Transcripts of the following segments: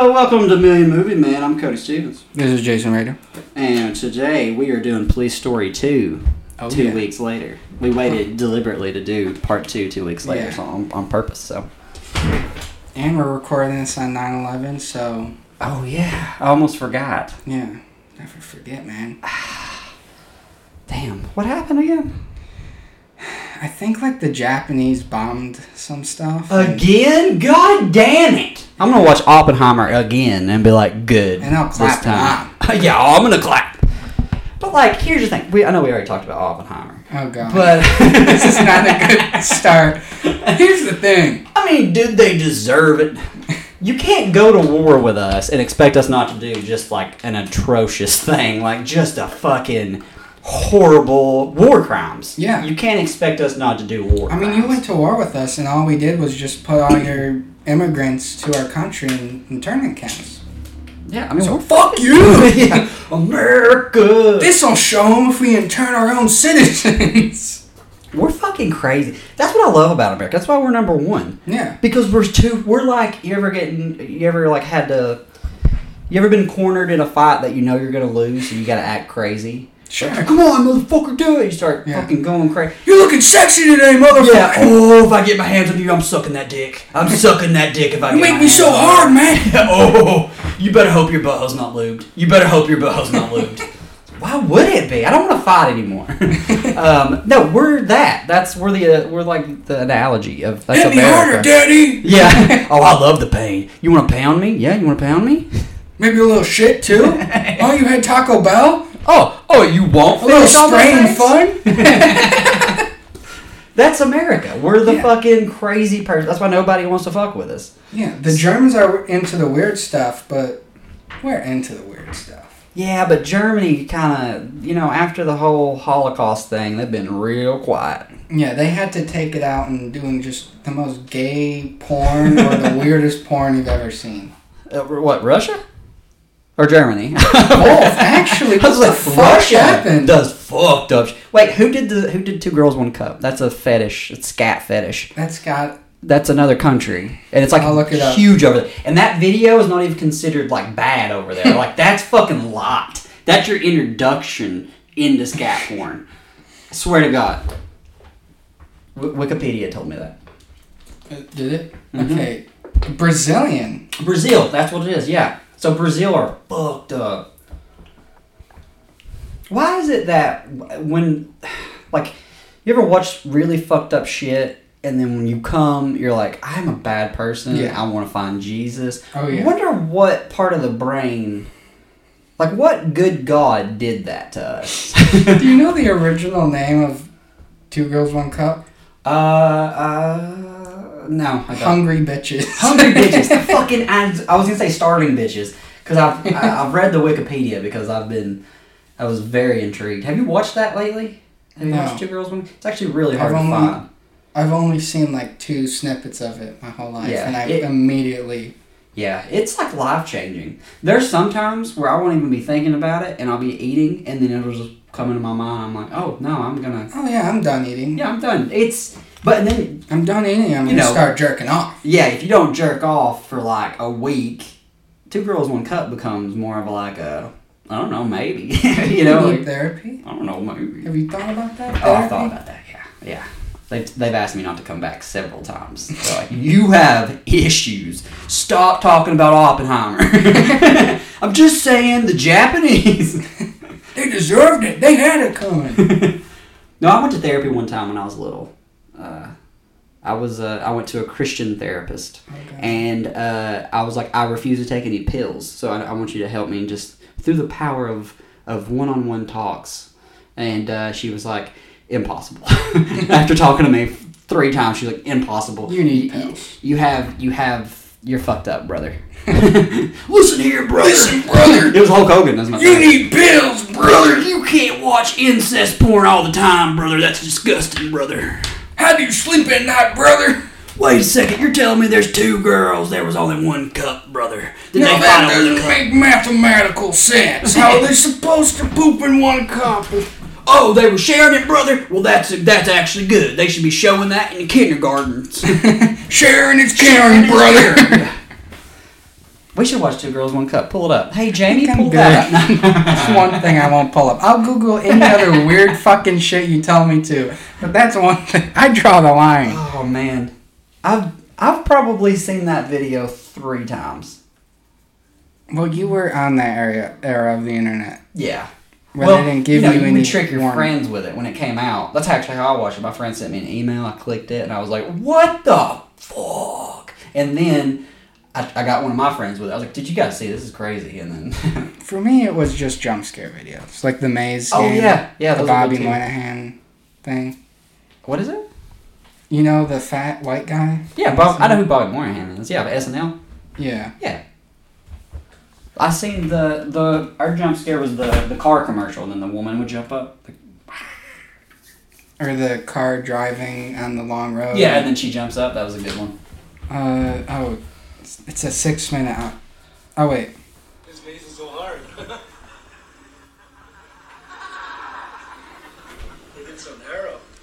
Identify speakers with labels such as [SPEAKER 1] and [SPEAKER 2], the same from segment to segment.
[SPEAKER 1] Hello, welcome to Million Movie Man. I'm Cody Stevens,
[SPEAKER 2] This is Jason Rader.
[SPEAKER 1] and today we are doing Police Story Two.
[SPEAKER 2] Oh,
[SPEAKER 1] two
[SPEAKER 2] yeah.
[SPEAKER 1] weeks later, we waited deliberately to do part two two weeks later,
[SPEAKER 2] Yeah.
[SPEAKER 1] so on, on purpose. So.
[SPEAKER 2] And we're recording this on 9 11, so
[SPEAKER 1] Oh yeah, I almost forgot.
[SPEAKER 2] yeah. Never forget, man.
[SPEAKER 1] Damn, what happened again?
[SPEAKER 2] I think like the Japanese bombed some stuff.
[SPEAKER 1] Again? God damn it! I'm gonna watch Oppenheimer again and be like, good.
[SPEAKER 2] And I'll clap
[SPEAKER 1] yeah, I'm gonna clap. But like, here's the thing. We I know we already talked about Oppenheimer,
[SPEAKER 2] Oh, God.
[SPEAKER 1] but
[SPEAKER 2] this is not a good start. Here's the thing.
[SPEAKER 1] I mean, did they deserve it? You can't go to war with us and expect us not to do just like an atrocious thing, like just a fucking horrible war crimes.
[SPEAKER 2] Yeah.
[SPEAKER 1] You can't expect us not to do war
[SPEAKER 2] I mean, you went to war with us, and all we did was just put all your immigrants to our country in internment camps.
[SPEAKER 1] Yeah, I mean,
[SPEAKER 2] So
[SPEAKER 1] we're
[SPEAKER 2] fuck you!
[SPEAKER 1] yeah, America.
[SPEAKER 2] This'll show them if we intern our own citizens.
[SPEAKER 1] we're fucking crazy. That's what I love about America. That's why we're number one.
[SPEAKER 2] yeah.
[SPEAKER 1] Because we're too. We're like you ever getting. You ever like had to. You ever been cornered in a fight that you know you're gonna lose, so you gotta act crazy?
[SPEAKER 2] Sure.
[SPEAKER 1] Come on, motherfucker, do it! You start
[SPEAKER 2] Yeah.
[SPEAKER 1] fucking going crazy.
[SPEAKER 2] You're looking sexy today, motherfucker.
[SPEAKER 1] Yeah. Oh, if I get my hands on you, I'm sucking that dick. I'm sucking that dick if I.
[SPEAKER 2] You
[SPEAKER 1] get
[SPEAKER 2] make
[SPEAKER 1] my
[SPEAKER 2] me
[SPEAKER 1] hands
[SPEAKER 2] so
[SPEAKER 1] on you.
[SPEAKER 2] hard, man.
[SPEAKER 1] oh, you better hope your butthole's not lubed. You better hope your butthole's not lubed. Why would it be? I don't want to fight anymore. um, no, we're that. That's we're the uh, we're like the analogy of that's
[SPEAKER 2] Hit me harder, daddy.
[SPEAKER 1] Yeah. oh, I love the pain. You want to pound me? Yeah. You want to pound me?
[SPEAKER 2] Maybe a little shit too. oh, you had Taco Bell?
[SPEAKER 1] Oh, oh, you won't
[SPEAKER 2] A little
[SPEAKER 1] finish all my
[SPEAKER 2] spray and
[SPEAKER 1] things?
[SPEAKER 2] fun?
[SPEAKER 1] That's America. We're the
[SPEAKER 2] Yeah.
[SPEAKER 1] fucking crazy person. That's why nobody wants to fuck with us.
[SPEAKER 2] yeah, the Germans are into the weird stuff, but we're into the weird stuff.
[SPEAKER 1] Yeah, but Germany kind of, you know, after the whole Holocaust thing, they've been real quiet.
[SPEAKER 2] Yeah, they had to take it out and doing just the most gay porn or the weirdest porn you've ever seen.
[SPEAKER 1] Uh, what, Russia? Or Germany?
[SPEAKER 2] Both, actually.
[SPEAKER 1] I was like,
[SPEAKER 2] the fuck happened?
[SPEAKER 1] does fucked up. Wait, who did the who did Two Girls One Cup? That's a fetish. It's scat fetish.
[SPEAKER 2] That's got.
[SPEAKER 1] That's another country, and it's like
[SPEAKER 2] I'll look it up.
[SPEAKER 1] huge over there. And that video is not even considered like bad over there. like that's fucking lot. That's your introduction into scat porn. I swear to God. W- Wikipedia told me that.
[SPEAKER 2] uh, Did it?
[SPEAKER 1] Mhm.
[SPEAKER 2] Okay. Brazilian.
[SPEAKER 1] Brazil, that's what it is, yeah. So Brazil are fucked up. Why is it that when, like, you ever watch really fucked up shit, and then when you come, you're like, I'm a bad person.
[SPEAKER 2] Yeah.
[SPEAKER 1] I want to find Jesus.
[SPEAKER 2] Oh, yeah.
[SPEAKER 1] I wonder what part of the brain, like, what good God did that to us?
[SPEAKER 2] Do you know the original name of Two Girls, One Cup?
[SPEAKER 1] uh, uh, no. I don't.
[SPEAKER 2] Hungry bitches.
[SPEAKER 1] Hungry bitches. The fucking I, I was gonna say starving bitches because I've I, I've read the Wikipedia because I've been I was very intrigued. Have you watched that lately? Have you
[SPEAKER 2] No.
[SPEAKER 1] watched Two Girls One? It's actually really hard
[SPEAKER 2] I've
[SPEAKER 1] to
[SPEAKER 2] only-
[SPEAKER 1] find.
[SPEAKER 2] I've only seen like two snippets of it my whole life,
[SPEAKER 1] Yeah,
[SPEAKER 2] and I
[SPEAKER 1] it-
[SPEAKER 2] immediately.
[SPEAKER 1] Yeah, it's like life changing. There's sometimes where I won't even be thinking about it and I'll be eating and then it'll just come into my mind. I'm like, oh no, I'm gonna
[SPEAKER 2] Oh yeah, I'm done eating.
[SPEAKER 1] yeah, I'm done. It's but then
[SPEAKER 2] I'm done eating. I'm
[SPEAKER 1] You
[SPEAKER 2] gonna
[SPEAKER 1] know.
[SPEAKER 2] start jerking off.
[SPEAKER 1] yeah, if you don't jerk off for like a week, Two Girls One Cup becomes more of a like a I don't know maybe you know like,
[SPEAKER 2] therapy.
[SPEAKER 1] I don't know maybe.
[SPEAKER 2] Have you thought about that?
[SPEAKER 1] Oh, I've thought about that. Yeah, yeah. They've, they've asked me not to come back several times. They're like, you have issues. Stop talking about Oppenheimer. I'm just saying the Japanese.
[SPEAKER 2] They deserved it. They had it coming.
[SPEAKER 1] no, I went to therapy one time when I was little. Uh, I was uh, I went to a Christian therapist,
[SPEAKER 2] Okay.
[SPEAKER 1] and uh, I was like, I refuse to take any pills, so I, I want you to help me just through the power of of one on one talks. And uh, she was like, impossible. After talking to me three times, she's like, impossible.
[SPEAKER 2] You need
[SPEAKER 1] You-
[SPEAKER 2] pills.
[SPEAKER 1] You have you have you're fucked up, brother. Listen here, brother.
[SPEAKER 2] Listen, brother.
[SPEAKER 1] It was Hulk Hogan, isn't it?
[SPEAKER 2] You need pills,
[SPEAKER 1] brother. You can't watch incest porn all the time, brother. That's disgusting, brother.
[SPEAKER 2] How do you sleep at night, brother?
[SPEAKER 1] Wait a second, you're telling me there's two girls, there was only one cup, brother. Did
[SPEAKER 2] No,
[SPEAKER 1] they
[SPEAKER 2] that
[SPEAKER 1] fight over the
[SPEAKER 2] doesn't make mathematical sense. How are they supposed to poop in one cup?
[SPEAKER 1] Oh, they were sharing it, brother. Well, that's that's actually good. They should be showing that in the kindergartens.
[SPEAKER 2] Sharing is caring, brother.
[SPEAKER 1] We should watch Two Girls One Cup. Pull it up. Hey Jamie, pull
[SPEAKER 2] good.
[SPEAKER 1] that up.
[SPEAKER 2] That's one thing I won't pull up. I'll Google any other weird fucking shit you tell me to, but that's one thing. I draw the line.
[SPEAKER 1] Oh man, I've I've probably seen that video three times.
[SPEAKER 2] Well, you were on that area era of the internet
[SPEAKER 1] Yeah.
[SPEAKER 2] where
[SPEAKER 1] well,
[SPEAKER 2] they didn't give
[SPEAKER 1] you, know,
[SPEAKER 2] you,
[SPEAKER 1] you
[SPEAKER 2] any
[SPEAKER 1] trick your
[SPEAKER 2] warning.
[SPEAKER 1] friends with it when it came out. That's actually how I watched it. My friend sent me an email. I clicked it and I was like, "What the fuck?" And then I, I got one of my friends with it. I was like, "Did you guys see this? Is crazy?" And then,
[SPEAKER 2] For me, it was just jump scare videos, like the maze.
[SPEAKER 1] oh
[SPEAKER 2] game,
[SPEAKER 1] yeah, yeah,
[SPEAKER 2] the Bobby. Moynihan thing.
[SPEAKER 1] What is it?
[SPEAKER 2] You know the fat white guy?
[SPEAKER 1] Yeah, Bob. I know who Bobby Moynihan is. Yeah, SNL.
[SPEAKER 2] Yeah.
[SPEAKER 1] Yeah. I seen the the our jump scare was the the car commercial, and then the woman would jump up.
[SPEAKER 2] Or the car driving on the long road.
[SPEAKER 1] Yeah, and then she jumps up. That was a good one.
[SPEAKER 2] Uh oh, it's- it's a six minute. Out. Oh wait,
[SPEAKER 3] This face is so hard. it's so narrow.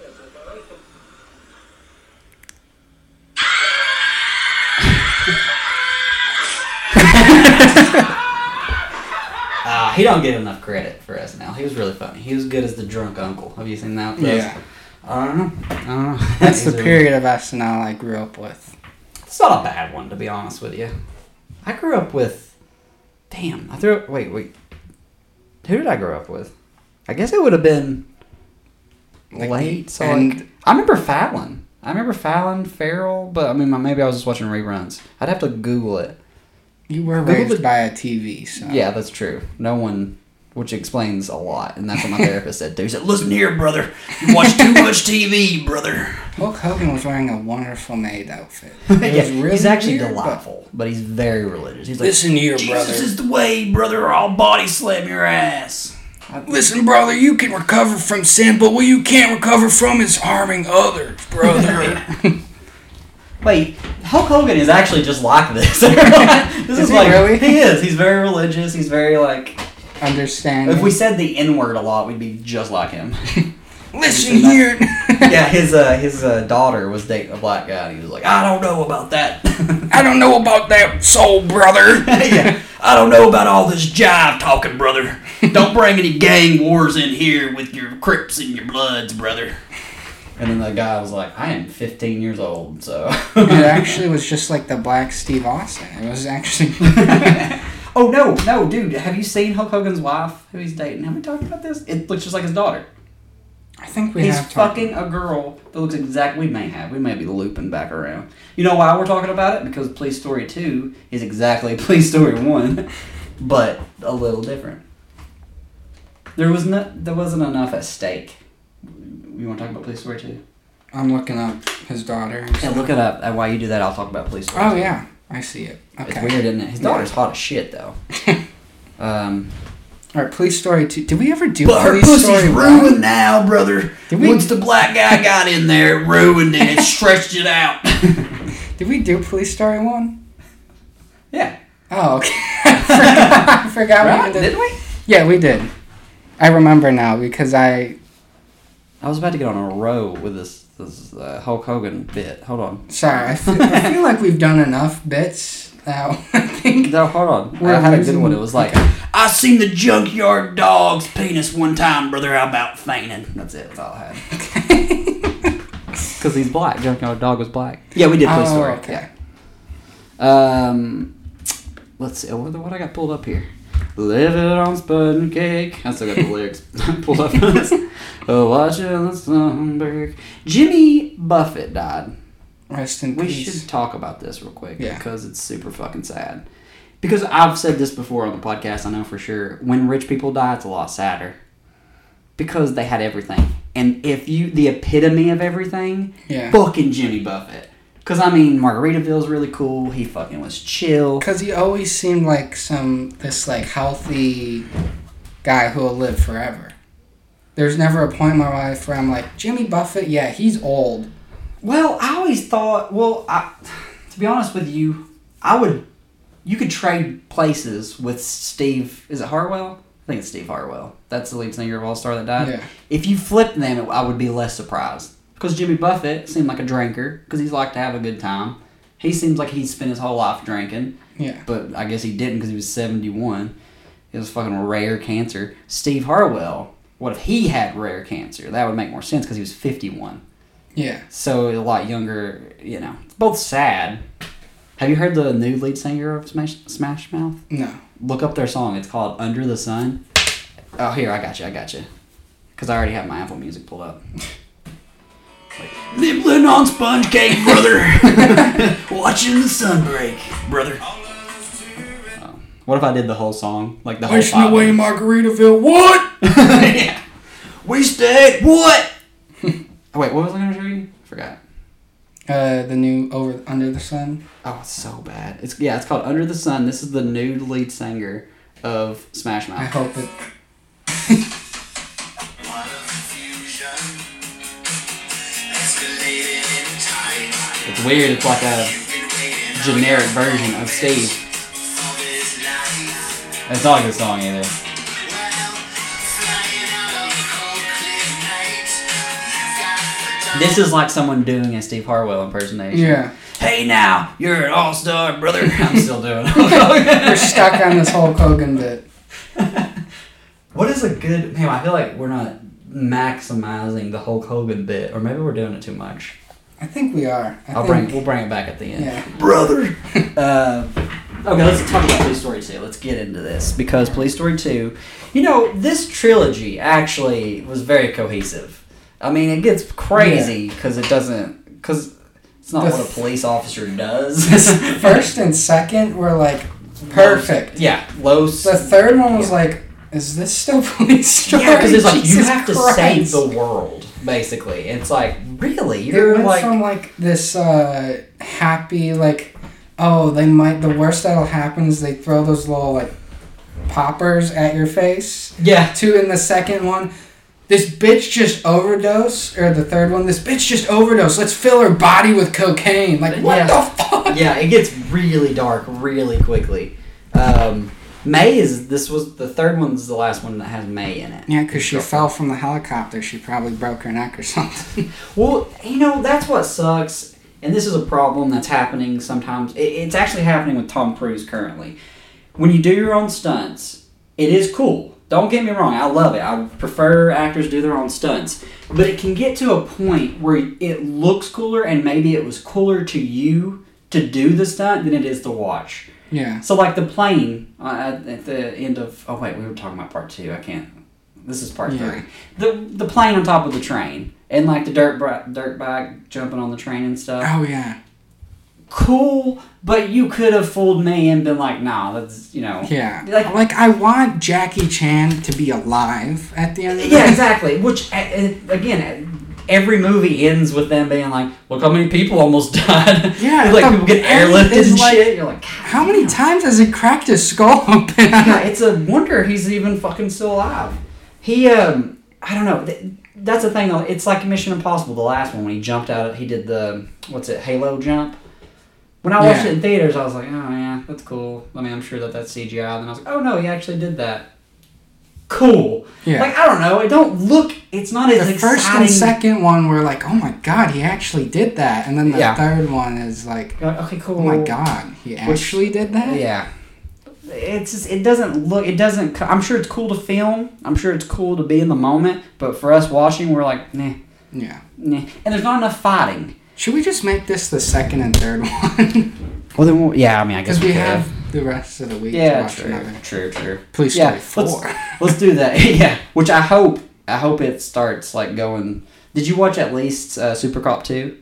[SPEAKER 1] Uh, he don't get enough credit for SNL. He was really funny. He was good as the drunk uncle. Have you seen that?
[SPEAKER 2] yeah,
[SPEAKER 1] I don't know. I don't know.
[SPEAKER 2] that's the
[SPEAKER 1] He's a-
[SPEAKER 2] period of SNL I grew up with.
[SPEAKER 1] It's not a bad one, to be honest with you. I grew up with. Damn, I threw. Wait, wait. Who did I grow up with? I guess it would have been
[SPEAKER 2] Like,
[SPEAKER 1] late. So
[SPEAKER 2] and-
[SPEAKER 1] like, I remember Fallon. I remember Fallon, Farrell, but I mean, maybe I was just watching reruns. I'd have to Google it.
[SPEAKER 2] You were
[SPEAKER 1] Google
[SPEAKER 2] raised
[SPEAKER 1] the-
[SPEAKER 2] by a TV, so
[SPEAKER 1] Yeah, that's true. No one, which explains a lot, and that's what my therapist said too. He said, "Listen here, brother. You watch too much TV, brother."
[SPEAKER 2] Hulk Hogan was wearing a wonderful maid outfit.
[SPEAKER 1] Yeah,
[SPEAKER 2] really
[SPEAKER 1] he's actually
[SPEAKER 2] weird,
[SPEAKER 1] delightful, but he's very religious. He's like,
[SPEAKER 2] Listen here,
[SPEAKER 1] Jesus
[SPEAKER 2] brother.
[SPEAKER 1] This is the way, brother. or I'll body slam your ass.
[SPEAKER 2] Listen, brother, you can recover from sin, but what you can't recover from is harming others, brother.
[SPEAKER 1] Wait, Hulk Hogan is actually just like this. this
[SPEAKER 2] Is
[SPEAKER 1] is,
[SPEAKER 2] he
[SPEAKER 1] like
[SPEAKER 2] really?
[SPEAKER 1] he is. He's very religious. He's very like.
[SPEAKER 2] Understanding.
[SPEAKER 1] If we said the N word a lot, we'd be just like him.
[SPEAKER 2] Listen here.
[SPEAKER 1] yeah, his uh, his uh, daughter was dating a black guy, and he was like, "I don't know about that."
[SPEAKER 2] I don't know about that soul, brother.
[SPEAKER 1] yeah, I don't know about all this jive talking, brother. Don't bring any gang wars in here with your Crips and your Bloods, brother. And then the guy was like, I am 15 years old, so.
[SPEAKER 2] it actually was just like the black Steve Austin. It was actually.
[SPEAKER 1] Oh, no, no, dude. Have you seen Hulk Hogan's wife who he's dating? Have we talked about this? It looks just like his daughter.
[SPEAKER 2] I think we
[SPEAKER 1] he's
[SPEAKER 2] have talked-
[SPEAKER 1] fucking a girl that looks exactly. We may have. We may be looping back around. You know why we're talking about it? Because Police Story 2 is exactly Police Story 1, but a little different. There was no, there wasn't enough at stake. You want to talk about Police Story 2?
[SPEAKER 2] I'm looking up his daughter.
[SPEAKER 1] Yeah, look it up. While you do that, I'll talk about Police Story
[SPEAKER 2] Oh
[SPEAKER 1] 2.
[SPEAKER 2] yeah, I see it.
[SPEAKER 1] It's weird, isn't it? His daughter's hot as shit, though. um,
[SPEAKER 2] All right, Police Story two. Did we ever do
[SPEAKER 1] but her
[SPEAKER 2] Police
[SPEAKER 1] pussy's
[SPEAKER 2] Story
[SPEAKER 1] ruined
[SPEAKER 2] one?
[SPEAKER 1] now, brother.
[SPEAKER 2] Did we-
[SPEAKER 1] Once the black guy got in there, it ruined it. It stretched it out.
[SPEAKER 2] Did we do Police Story one?
[SPEAKER 1] yeah.
[SPEAKER 2] Oh, okay. I forgot, I forgot
[SPEAKER 1] Right?
[SPEAKER 2] even did.
[SPEAKER 1] Didn't we?
[SPEAKER 2] Yeah, we did. I remember now because I.
[SPEAKER 1] I was about to get on a row with this this uh, Hulk Hogan bit. Hold on.
[SPEAKER 2] Sorry, I feel, I feel like we've done enough bits now. I think.
[SPEAKER 1] No, hold on.
[SPEAKER 2] We're
[SPEAKER 1] I had a good one. It was like, I seen the junkyard dog's penis one time, brother. I about fainted. That's it. That's all I had. Because he's black. Junkyard dog was black. Yeah, we did Police
[SPEAKER 2] Oh,
[SPEAKER 1] Story.
[SPEAKER 2] okay.
[SPEAKER 1] Yeah. Um, let's see. What, what I got pulled up here? Live it on spudding cake. I still got the lyrics pulled up. for this. oh, watching the sun break. Jimmy Buffett died.
[SPEAKER 2] Rest in
[SPEAKER 1] We
[SPEAKER 2] peace.
[SPEAKER 1] should talk about this real quick
[SPEAKER 2] Yeah.
[SPEAKER 1] because it's super fucking sad. Because I've said this before on the podcast, I know for sure. When rich people die, it's a lot sadder because they had everything. And if you, the epitome of everything,
[SPEAKER 2] Yeah.
[SPEAKER 1] fucking Jimmy Buffett. Because I mean, Margaritaville's really cool. He fucking was chill.
[SPEAKER 2] Because he always seemed like some this like healthy guy who will live forever. There's never a point in my life where I'm like Jimmy Buffett. Yeah, he's old.
[SPEAKER 1] Well, I always thought. Well, I, to be honest with you, I would. You could trade places with Steve. Is it Harwell? I think it's Steve Harwell. That's the lead singer of All Star that died.
[SPEAKER 2] Yeah.
[SPEAKER 1] If you flipped them, I would be less surprised because Jimmy Buffett seemed like a drinker because he's like to have a good time, He seems like he spent his whole life drinking,
[SPEAKER 2] Yeah.
[SPEAKER 1] but I guess he didn't because he was 71. It was fucking rare cancer. Steve Harwell, what if he had rare cancer? That would make more sense because he was 51.
[SPEAKER 2] Yeah.
[SPEAKER 1] So a lot younger, you know. It's both sad. Have you heard the new lead singer of Smash, Smash Mouth?
[SPEAKER 2] No.
[SPEAKER 1] Look up their song. It's called Under the Sun. Oh, here, I got you, I got you. Because I already have my Apple Music pulled up. Like, Nibbling on sponge cake, brother. Watching the sun break, brother. Oh. What if I did the whole song? Like the whole
[SPEAKER 2] Wishing
[SPEAKER 1] five
[SPEAKER 2] away Margaritaville. What?
[SPEAKER 1] yeah. We stayed. What? oh, wait, what was I going to show you? Forgot.
[SPEAKER 2] Uh, the new Over Under the Sun.
[SPEAKER 1] Oh, it's so bad. It's yeah, it's called Under the Sun. This is the new lead singer of Smash Mouth.
[SPEAKER 2] I hope it.
[SPEAKER 1] Weird. It's like a generic version of Steve. It's not a good song either. This is like someone doing a Steve Harwell impersonation.
[SPEAKER 2] Yeah.
[SPEAKER 1] Hey now, you're an all star, brother. I'm still doing
[SPEAKER 2] We're stuck on this whole Hogan bit.
[SPEAKER 1] what is a good man? I feel like we're not maximizing the Hulk Hogan bit, or maybe we're doing it too much.
[SPEAKER 2] I think we are. I
[SPEAKER 1] I'll
[SPEAKER 2] think,
[SPEAKER 1] bring we'll bring it back at the end.
[SPEAKER 2] Yeah.
[SPEAKER 1] brother. uh, okay, let's talk about Police Story two. Let's get into this because Police Story two, you know, this trilogy actually was very cohesive. I mean, it gets crazy because it doesn't because it's not
[SPEAKER 2] The
[SPEAKER 1] what a police officer does.
[SPEAKER 2] First and second were like perfect.
[SPEAKER 1] Yeah, low.
[SPEAKER 2] The third one was like, is this still police story?
[SPEAKER 1] Yeah, because it's like you have to
[SPEAKER 2] Christ.
[SPEAKER 1] save the world. Basically, it's like really
[SPEAKER 2] It
[SPEAKER 1] you're
[SPEAKER 2] went
[SPEAKER 1] like
[SPEAKER 2] from like this uh, happy like, oh they might the worst that'll happen is they throw those little like poppers at your face.
[SPEAKER 1] yeah.
[SPEAKER 2] To in the second one, this bitch just overdosed, or the third one, this bitch just overdosed. Let's fill her body with cocaine. Like what
[SPEAKER 1] Yeah.
[SPEAKER 2] the fuck?
[SPEAKER 1] yeah, it gets really dark really quickly. Um, May is this was the third one. Is the last one that has May in it.
[SPEAKER 2] Yeah, because she fell from the helicopter. She probably broke her neck or something.
[SPEAKER 1] Well, you know that's what sucks, and this is a problem that's happening sometimes. It, it's actually happening with Tom Cruise currently. When you do your own stunts, it is cool. Don't get me wrong, I love it. I prefer actors do their own stunts, but it can get to a point where it looks cooler, and maybe it was cooler to you to do the stunt than it is to watch.
[SPEAKER 2] Yeah.
[SPEAKER 1] So like the plane uh, at, the end of oh wait we were talking about part two I can't this is part
[SPEAKER 2] Yeah.
[SPEAKER 1] three the the plane on top of the train and like the dirt bri- dirt bike jumping on the train and stuff
[SPEAKER 2] Oh yeah.
[SPEAKER 1] cool but you could have fooled me and been like nah that's you know
[SPEAKER 2] Yeah.
[SPEAKER 1] Like-
[SPEAKER 2] Like, I want Jackie Chan to be alive at the end of
[SPEAKER 1] yeah exactly which again every movie ends with them being like look how many people almost died
[SPEAKER 2] Yeah,
[SPEAKER 1] like
[SPEAKER 2] the
[SPEAKER 1] people get airlifted and
[SPEAKER 2] like-
[SPEAKER 1] shit you're like
[SPEAKER 2] How many times has he cracked his skull open?
[SPEAKER 1] yeah, it's a wonder he's even fucking still alive. He, um, I don't know. Th- That's the thing though. It's like Mission Impossible, the last one when he jumped out. He did the what's it, Halo jump. When I watched
[SPEAKER 2] Yeah.
[SPEAKER 1] it in theaters, I was like, oh yeah, that's cool. I mean, I'm sure that that's CGI. And then I was like, oh no, he actually did that. Cool.
[SPEAKER 2] Yeah.
[SPEAKER 1] Like I don't know. It don't look. It's not as exciting.
[SPEAKER 2] the
[SPEAKER 1] exciting.
[SPEAKER 2] first and second one were like, oh my god, he actually did that, and then the
[SPEAKER 1] Yeah.
[SPEAKER 2] third one is like,
[SPEAKER 1] like, okay, cool.
[SPEAKER 2] oh my god, he actually did that.
[SPEAKER 1] Yeah. It's just, it doesn't look it doesn't I'm sure it's cool to film. I'm sure it's cool to be in the moment, but for us watching we're like, nah,
[SPEAKER 2] Yeah.
[SPEAKER 1] nah. And there's not enough fighting.
[SPEAKER 2] Should we just make this the second and third one?
[SPEAKER 1] Well then we'll, yeah, I mean I guess
[SPEAKER 2] Because we
[SPEAKER 1] could.
[SPEAKER 2] have the rest of the week to
[SPEAKER 1] Yeah,
[SPEAKER 2] watch
[SPEAKER 1] true,
[SPEAKER 2] another.
[SPEAKER 1] true, true.
[SPEAKER 2] Police
[SPEAKER 1] Yeah,
[SPEAKER 2] Story
[SPEAKER 1] let's- Let's do that. yeah, which I hope I hope it starts like going. Did you watch at least uh, Super Cop 2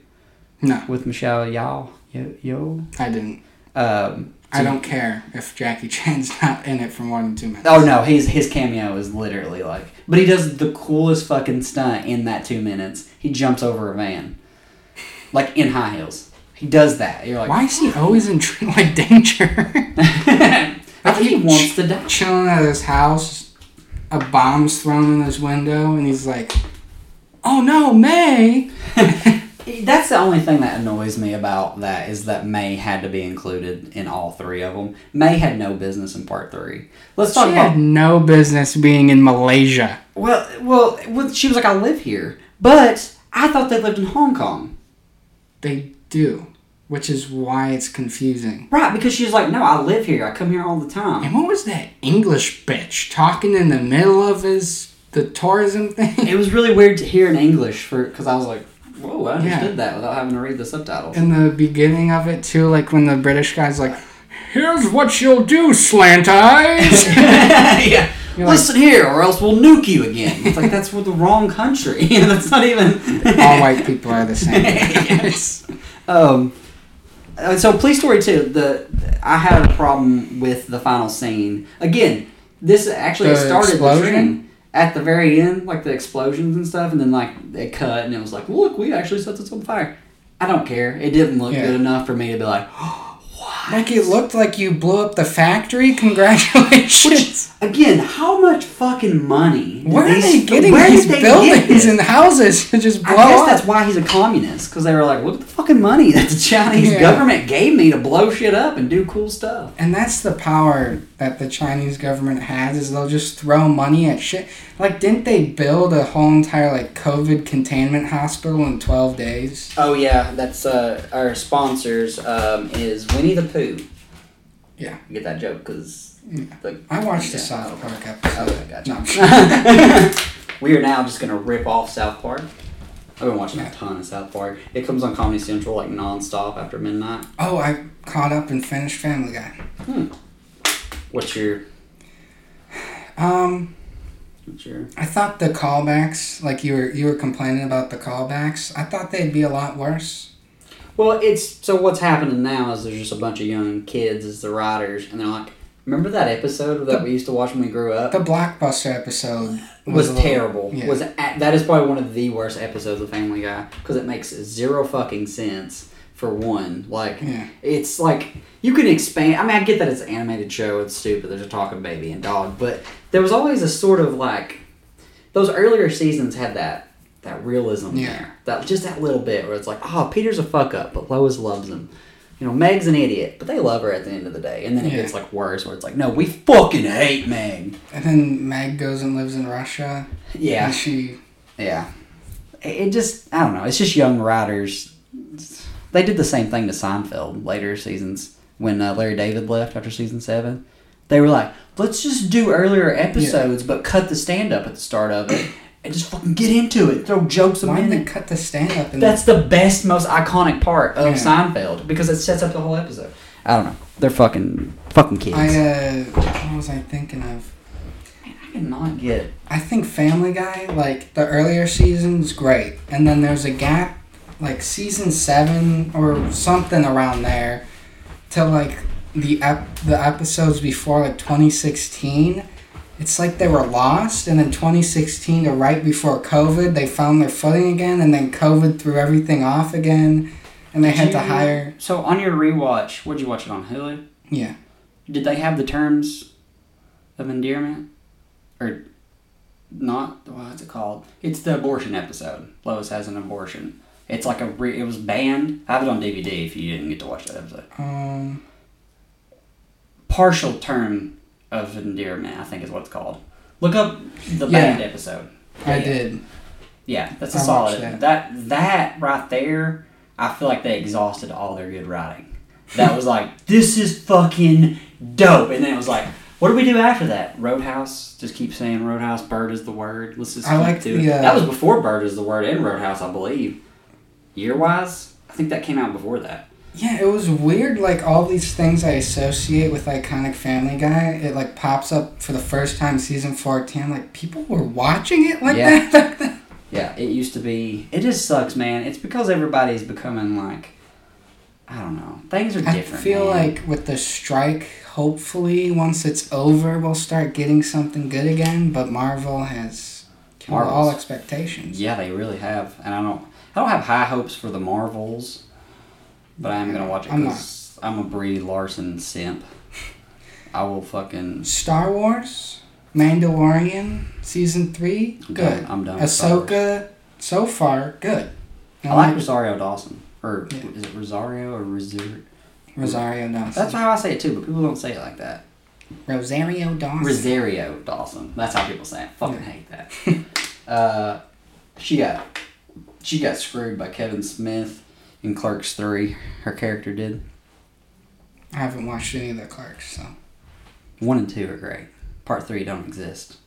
[SPEAKER 2] No,
[SPEAKER 1] with Michelle Yao? Yo, yo?
[SPEAKER 2] I didn't.
[SPEAKER 1] Um,
[SPEAKER 2] I don't care if Jackie Chan's not in it for more than two minutes.
[SPEAKER 1] Oh no, his his cameo is literally like, but he does the coolest fucking stunt in that two minutes. He jumps over a van, like in high heels. He does that. You're like,
[SPEAKER 2] Why is he always in like danger?
[SPEAKER 1] I think he wants to die.
[SPEAKER 2] Chilling at his house, a bomb's thrown in his window, and he's like, "Oh no, May!"
[SPEAKER 1] That's the only thing that annoys me about that is that May had to be included in all three of them. May had no business in part three. Let's
[SPEAKER 2] She
[SPEAKER 1] talk about
[SPEAKER 2] had no business being in Malaysia.
[SPEAKER 1] well, well. well, She was like, I live here, but I thought they lived in Hong Kong.
[SPEAKER 2] They do. which is why it's confusing.
[SPEAKER 1] Right, because she's like, no, I live here. I come here all the time.
[SPEAKER 2] And what was that English bitch talking in the middle of his the tourism thing?
[SPEAKER 1] It was really weird to hear in English for because I was like, whoa, I understood
[SPEAKER 2] Yeah.
[SPEAKER 1] that without having to read the subtitles.
[SPEAKER 2] in the beginning of it too, like when the British guy's like, "Here's what you'll do, slant eyes."
[SPEAKER 1] yeah.
[SPEAKER 2] You're like-
[SPEAKER 1] Listen here, or else we'll nuke you again. It's like that's with the wrong country. And that's not even.
[SPEAKER 2] All white people are the same.
[SPEAKER 1] yes. Um. uh, So, police story two. The I had a problem with the final scene. Again, this actually
[SPEAKER 2] The
[SPEAKER 1] started
[SPEAKER 2] explosion?
[SPEAKER 1] the trend at the very end, like the explosions and stuff, and then like they cut, and it was like, look, we actually set this on fire. I don't care. It didn't look
[SPEAKER 2] Yeah.
[SPEAKER 1] good enough for me to be like,
[SPEAKER 2] Like it looked like you blew up the factory. Congratulations.
[SPEAKER 1] again, how much fucking money? did
[SPEAKER 2] Where are they getting
[SPEAKER 1] where
[SPEAKER 2] these
[SPEAKER 1] did they get
[SPEAKER 2] buildings
[SPEAKER 1] this?
[SPEAKER 2] and houses to just blow
[SPEAKER 1] I guess
[SPEAKER 2] up?
[SPEAKER 1] that's why he's a communist because they were like, look at the fucking money that the Chinese
[SPEAKER 2] Yeah.
[SPEAKER 1] government gave me to blow shit up and do cool stuff.
[SPEAKER 2] And that's the power that the Chinese government has is they'll just throw money at shit. Like, didn't they build a whole entire like COVID containment hospital in twelve days?
[SPEAKER 1] Oh yeah, that's uh, our sponsors um, is Winnie the
[SPEAKER 2] Yeah.
[SPEAKER 1] you get that joke because the
[SPEAKER 2] I watched the
[SPEAKER 1] Yeah.
[SPEAKER 2] South Park episode.
[SPEAKER 1] Okay, gotcha.
[SPEAKER 2] No,
[SPEAKER 1] we are now just gonna rip off South Park. I've been watching
[SPEAKER 2] Yeah.
[SPEAKER 1] a ton of South Park. It comes on Comedy Central like nonstop after midnight.
[SPEAKER 2] oh, I caught up and finished Family Guy. Hmm.
[SPEAKER 1] What's your
[SPEAKER 2] Um,
[SPEAKER 1] what's your
[SPEAKER 2] I thought the callbacks, like you were you were complaining about the callbacks. I thought they'd be a lot worse.
[SPEAKER 1] Well, it's so what's happening now is there's just a bunch of young kids as the writers, and they're like, remember that episode that we used to watch when we grew up?
[SPEAKER 2] The blockbuster episode
[SPEAKER 1] was
[SPEAKER 2] a little-
[SPEAKER 1] terrible.
[SPEAKER 2] yeah.
[SPEAKER 1] Was that is probably one of the worst episodes of Family Guy because it makes zero fucking sense. For one, like
[SPEAKER 2] Yeah.
[SPEAKER 1] it's like you can expand. I mean, I get that it's an animated show. It's stupid. There's a talking baby and dog, but there was always a sort of like those earlier seasons had that that realism
[SPEAKER 2] Yeah.
[SPEAKER 1] there. That just that little bit where it's like, oh, Peter's a fuck up, but Lois loves him. You know, Meg's an idiot, but they love her at the end of the day. And then it
[SPEAKER 2] Yeah.
[SPEAKER 1] gets like worse, where it's like, no, we fucking hate Meg.
[SPEAKER 2] And then Meg goes and lives in Russia.
[SPEAKER 1] Yeah,
[SPEAKER 2] And she
[SPEAKER 1] yeah. It just, I don't know. It's just young writers. They did the same thing to Seinfeld later seasons when uh, Larry David left after season seven. They were like, let's just do earlier episodes, but cut the stand up at the start of it and just fucking get into it. Throw jokes
[SPEAKER 2] why
[SPEAKER 1] in
[SPEAKER 2] did they cut the stand up? And
[SPEAKER 1] That's the best, most iconic part of
[SPEAKER 2] Yeah.
[SPEAKER 1] Seinfeld because it sets up the whole episode. I don't know. They're fucking fucking kids.
[SPEAKER 2] I uh, what was I thinking of?
[SPEAKER 1] I cannot get.
[SPEAKER 2] I think Family Guy, like the earlier seasons, great, and then there's a gap, like season seven or something around there, to like the ep- the episodes before like 2016. It's like they were lost, and then 2016 or right before COVID, they found their footing again, and then COVID threw everything off again, and they had to hire.
[SPEAKER 1] So on your rewatch, where'd you watch it on Hulu?
[SPEAKER 2] Yeah,
[SPEAKER 1] Did they have the terms of endearment, or not? What's it called? It's the abortion episode. Lois has an abortion. It's like a re- it was banned. I have it on DVD if you didn't get to watch that episode.
[SPEAKER 2] um,
[SPEAKER 1] Partial term of endearment, I think is what it's called. Look up the
[SPEAKER 2] Yeah.
[SPEAKER 1] banned episode.
[SPEAKER 2] I
[SPEAKER 1] Yeah.
[SPEAKER 2] did.
[SPEAKER 1] Yeah, that's a
[SPEAKER 2] I
[SPEAKER 1] solid.
[SPEAKER 2] that.
[SPEAKER 1] That. that right there, I feel like they exhausted all their good writing. That was like, this is fucking dope, and then it was like, what do we do after that? Roadhouse. Just keep saying Roadhouse. Bird is the word. Let's just
[SPEAKER 2] I like
[SPEAKER 1] doing
[SPEAKER 2] the,
[SPEAKER 1] it.
[SPEAKER 2] uh,
[SPEAKER 1] That was before Bird is the word in Roadhouse, I believe. Year wise, I think that came out before that.
[SPEAKER 2] Yeah, it was weird. Like all these things I associate with iconic Family Guy, it like pops up for the first time season fourteen. Like people were watching it like
[SPEAKER 1] Yeah.
[SPEAKER 2] that.
[SPEAKER 1] Yeah, it used to be. It just sucks, man. It's because everybody's becoming like, I don't know. Things are different.
[SPEAKER 2] I feel
[SPEAKER 1] man.
[SPEAKER 2] like with the strike, hopefully once it's over, we'll start getting something good again. But Marvel has killed all expectations.
[SPEAKER 1] Yeah, they really have, and I don't. I don't have high hopes for the Marvels, but I am gonna watch it
[SPEAKER 2] I'm
[SPEAKER 1] because I'm a Brie Larson simp. I will fucking.
[SPEAKER 2] Star Wars, Mandalorian season three,
[SPEAKER 1] I'm
[SPEAKER 2] good.
[SPEAKER 1] done- I'm done with Star Wars.
[SPEAKER 2] Ahsoka, so far good.
[SPEAKER 1] I like Rosario Dawson, or
[SPEAKER 2] Yeah.
[SPEAKER 1] is it Rosario or Rosario?
[SPEAKER 2] Rosario Dawson.
[SPEAKER 1] That's how I say it too, but people don't say it like that.
[SPEAKER 2] Rosario Dawson.
[SPEAKER 1] Rosario Dawson. That's how people say it. Fucking hate that. uh, she got she got screwed by Kevin Smith in Clerks Three. Her character did.
[SPEAKER 2] I haven't watched any of the Clerks, so
[SPEAKER 1] One and two are great. Part three don't exist.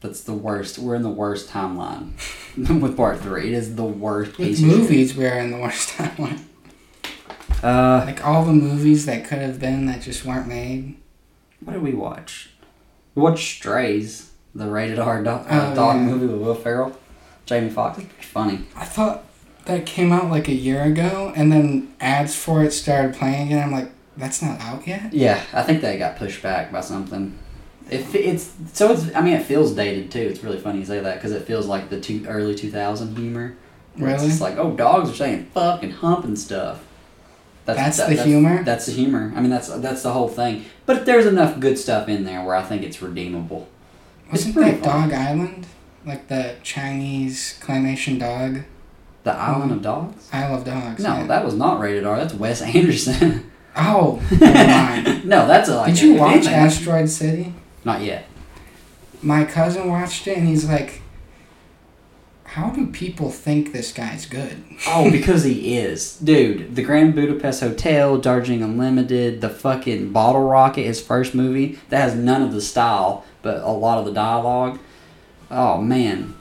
[SPEAKER 1] That's the worst. We're in the worst timeline with part three. It is the worst
[SPEAKER 2] with
[SPEAKER 1] piece of
[SPEAKER 2] movies, we're in the worst timeline.
[SPEAKER 1] Uh,
[SPEAKER 2] like all the movies that could have been that just weren't made.
[SPEAKER 1] what did we watch? We watched Strays, the rated R dog, uh,
[SPEAKER 2] Oh,
[SPEAKER 1] dog
[SPEAKER 2] yeah.
[SPEAKER 1] movie with Will Ferrell, Jamie Foxx. It's pretty funny.
[SPEAKER 2] I thought that came out like a year ago, and then ads for it started playing again. I'm like, that's not out yet.
[SPEAKER 1] Yeah, I think that got pushed back by something. It, it's so it's. I mean, it feels dated too. It's really funny you say that because it feels like the two early two thousand humor. where It's just like, oh, dogs are saying fuck and hump and stuff.
[SPEAKER 2] That's the humor?
[SPEAKER 1] That's the humor. I mean, that's that's the whole thing. But there's enough good stuff in there where I think it's redeemable.
[SPEAKER 2] Wasn't
[SPEAKER 1] pretty
[SPEAKER 2] that
[SPEAKER 1] fun.
[SPEAKER 2] Dog Island like the Chinese claymation dog?
[SPEAKER 1] The Island of mm. Dogs.
[SPEAKER 2] I of dogs.
[SPEAKER 1] No,
[SPEAKER 2] yeah.
[SPEAKER 1] that was not rated R. That's Wes Anderson.
[SPEAKER 2] Oh,
[SPEAKER 1] no, that's a, like.
[SPEAKER 2] Did you watch
[SPEAKER 1] anything-
[SPEAKER 2] Asteroid City?
[SPEAKER 1] Not yet.
[SPEAKER 2] My cousin watched it, and he's like, "How do people think this guy's good?"
[SPEAKER 1] Oh, because he is. Dude, the Grand Budapest Hotel, Darjeeling Unlimited, the fucking Bottle Rocket, his first movie, that has none of the style, but a lot of the dialogue. Oh, man.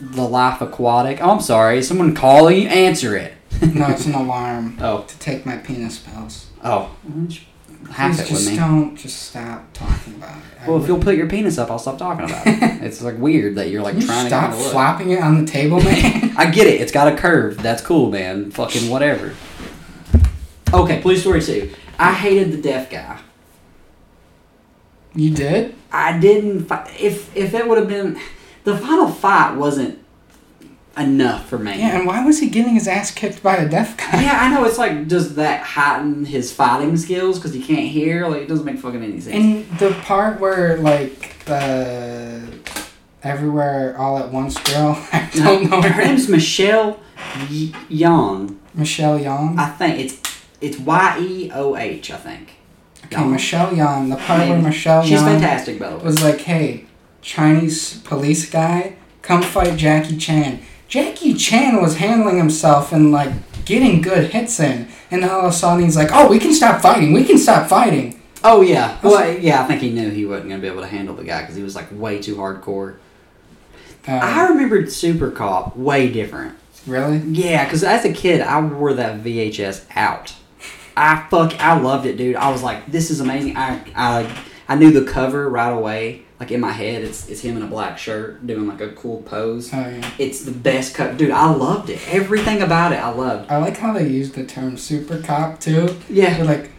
[SPEAKER 1] The Life Aquatic. Oh, I'm sorry. Is someone calling you? Answer it.
[SPEAKER 2] no, it's an alarm
[SPEAKER 1] Oh,
[SPEAKER 2] to take my penis pills.
[SPEAKER 1] oh. Hack it with
[SPEAKER 2] just
[SPEAKER 1] me.
[SPEAKER 2] don't just stop talking about it. I
[SPEAKER 1] Well, if you'll put your penis up, I'll stop talking about it. it's like weird that you're like
[SPEAKER 2] Can you
[SPEAKER 1] trying
[SPEAKER 2] stop
[SPEAKER 1] to stop
[SPEAKER 2] flopping it on the table, man.
[SPEAKER 1] I get it. It's got a curve. That's cool, man. Fucking whatever. Okay, police story two. I hated the deaf guy.
[SPEAKER 2] you did?
[SPEAKER 1] I didn't. Fi- if if it would have been, the final fight wasn't enough for me.
[SPEAKER 2] Yeah, and why was he getting his ass kicked by a deaf guy?
[SPEAKER 1] Yeah, I know. It's like does that heighten his fighting skills because he can't hear? Like it doesn't make fucking any sense.
[SPEAKER 2] And the part where like the everywhere all at once girl, I don't know
[SPEAKER 1] her
[SPEAKER 2] her
[SPEAKER 1] name's Michelle y- Young.
[SPEAKER 2] Michelle Young?
[SPEAKER 1] I think it's it's Y E O H. I think.
[SPEAKER 2] Okay, Michelle Young. The part where
[SPEAKER 1] Maybe.
[SPEAKER 2] Michelle
[SPEAKER 1] She's
[SPEAKER 2] Yeoh
[SPEAKER 1] fantastic, by the way.
[SPEAKER 2] was like, "Hey, Chinese police guy, come fight Jackie Chan." Jackie Chan was handling himself and like getting good hits in, and all of a sudden he's like, "Oh, we can stop fighting. We can stop fighting."
[SPEAKER 1] Oh yeah. Well, yeah. I think he knew he wasn't gonna be able to handle the guy because he was like way too hardcore. I
[SPEAKER 2] Uh,
[SPEAKER 1] remembered Super Cop way different.
[SPEAKER 2] really?
[SPEAKER 1] Yeah, because as a kid, I wore that VHS out. I fuck, I loved it, dude. I was like, this is amazing. I I I knew the cover right away. Like in my head, it's it's him in a black shirt doing like a cool pose.
[SPEAKER 2] Oh yeah.
[SPEAKER 1] It's the best cut, dude. I loved it. Everything about it, I loved.
[SPEAKER 2] I like how they use the term super cop too.
[SPEAKER 1] Yeah,
[SPEAKER 2] They're like